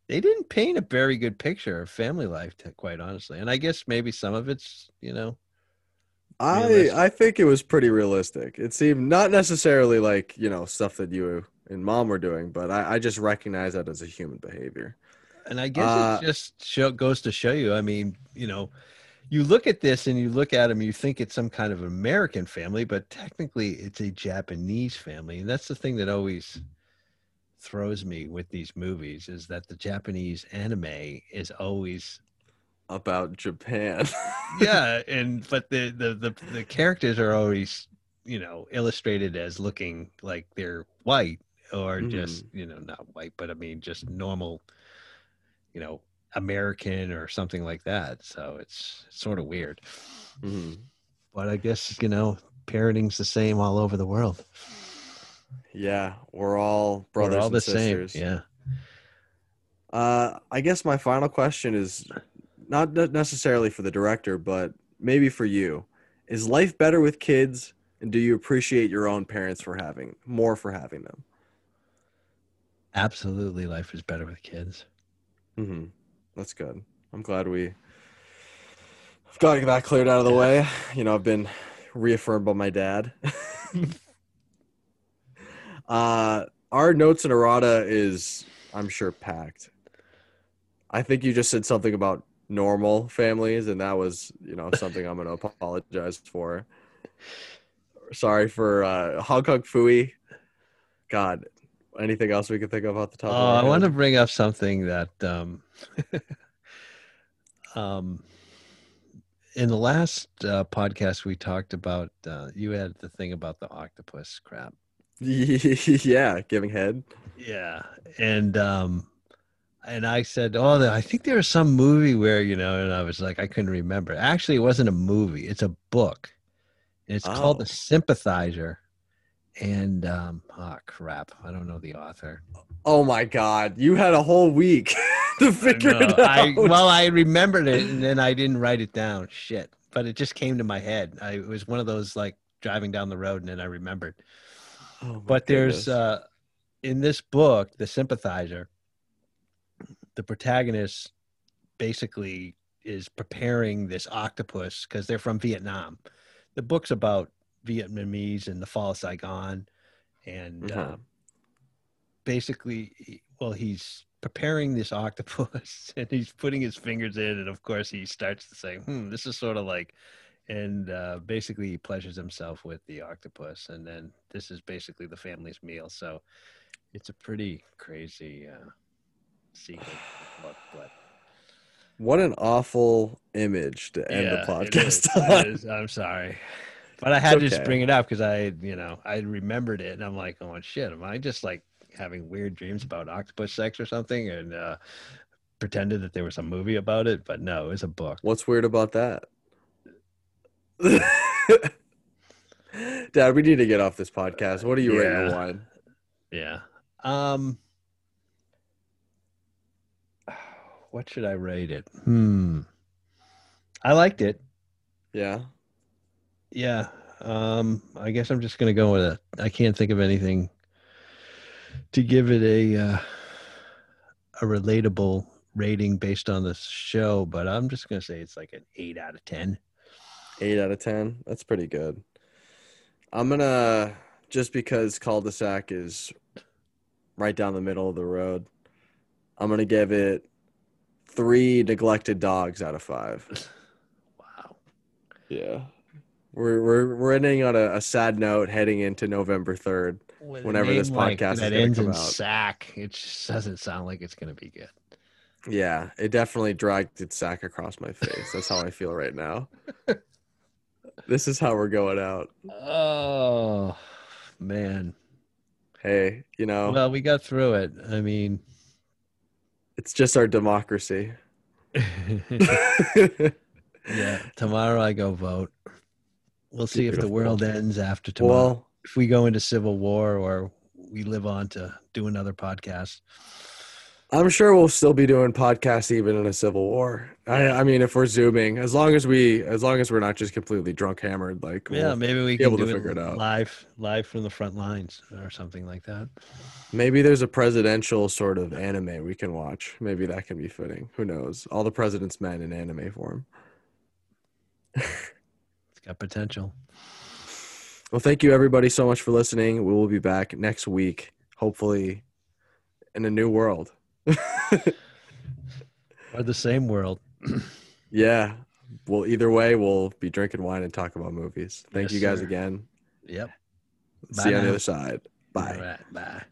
They didn't paint a very good picture of family life, to, quite honestly. And I guess maybe some of it's, you know, I. I think it was pretty realistic. It seemed not necessarily like you know stuff that you and mom were doing, but I, I just recognize that as a human behavior. And I guess Uh, it just show, goes to show you. I mean, you know, you look at this and you look at them, you think it's some kind of American family, but technically it's a Japanese family. And that's the thing that always throws me with these movies is that the Japanese anime is always About Japan. yeah, and but the the the, the characters are always you know illustrated as looking like they're white or just you know not white but i mean just normal you know american or something like that so it's, it's sort of weird Mhm. but i guess you know parenting's the same all over the world Yeah, we're all We're brothers all and the sisters. same yeah Uh, I guess my final question is not necessarily for the director, but maybe for you. Is life better with kids, and do you appreciate your own parents for having more for having them? absolutely life is better with kids hmm That's good. I'm glad we got that cleared out of the way. You know, I've been reaffirmed by my dad. uh, our notes in errata is, I'm sure, packed. I think you just said something about normal families, and that was, you know, something I'm going to apologize for. Sorry for uh, Hong Kong Phooey. God, anything else we can think of off the top? Oh, I want to bring up something that um, um, in the last uh, podcast we talked about. Uh, you had the thing about the octopus crap. yeah, giving head. Yeah, and um, and I said, oh, I think there was some movie where you know, and I was like, I couldn't remember. Actually, it wasn't a movie; it's a book. And it's called Oh. The Sympathizer. And um, oh crap, I don't know the author. Oh my god, you had a whole week to figure No, it out. I, well, I remembered it and then I didn't write it down. Shit. But it just came to my head. I, it was one of those like driving down the road and then I remembered. Oh But there's uh in this book, The Sympathizer, the protagonist basically is preparing this octopus because they're from Vietnam. The book's about Vietnamese and the fall of Saigon. And Mhm. uh, basically, well, he's preparing this octopus and he's putting his fingers in. And of course, he starts to say, hmm, this is sort of like, and uh, basically, he pleasures himself with the octopus. And then this is basically the family's meal. So it's a pretty crazy uh, sequence book, but What an awful image to end the Yeah, it podcast is, on. it is. I'm sorry. But I had to just bring it up because I, you know, I remembered it and I'm like, oh shit, am I just like having weird dreams about octopus sex or something? And uh pretended that there was a movie about it, but no, it was a book. What's weird about that? Dad, we need to get off this podcast. What are you rating the Yeah. wine? Yeah. Um what should I rate it? Hmm. I liked it. Yeah. Yeah. Um, I guess I'm just gonna go with it. I can't think of anything to give it a uh, a relatable rating based on the show, but I'm just gonna say it's like an eight out of ten. Eight out of ten. That's pretty good. I'm gonna just because cul-de-sac is right down the middle of the road. I'm gonna give it three neglected dogs out of five. Wow. Yeah, we're we're we're ending on a, a sad note, heading into November third. Whenever this name like podcast that ends come in out. sack, it just doesn't sound like it's gonna be good. Yeah, it definitely dragged its sack across my face. That's how I feel right now. This is how we're going out. Oh man. Hey, you know, Well, we got through it. I mean it's just our democracy. Yeah, tomorrow I go vote. We'll see if the world ends after tomorrow. well, if we go into civil war or we live on to do another podcast. I'm sure we'll still be doing podcasts even in a civil war. I, I mean, if we're zooming, as long as we, as long as we're not just completely drunk hammered, like Yeah, we'll- maybe we be can able to do figure it it out. live, live from the front lines or something like that. maybe there's a presidential sort of anime we can watch. Maybe that can be fitting. Who knows? All the president's men in anime form. It's got potential. Well, thank you everybody so much for listening. We will be back next week, hopefully, in a new world. Or the same world. yeah. Well, either way, we'll be drinking wine and talk about movies. Thank Yes, you guys sir. again. Yep. See you on the other side. Bye. All right. Bye.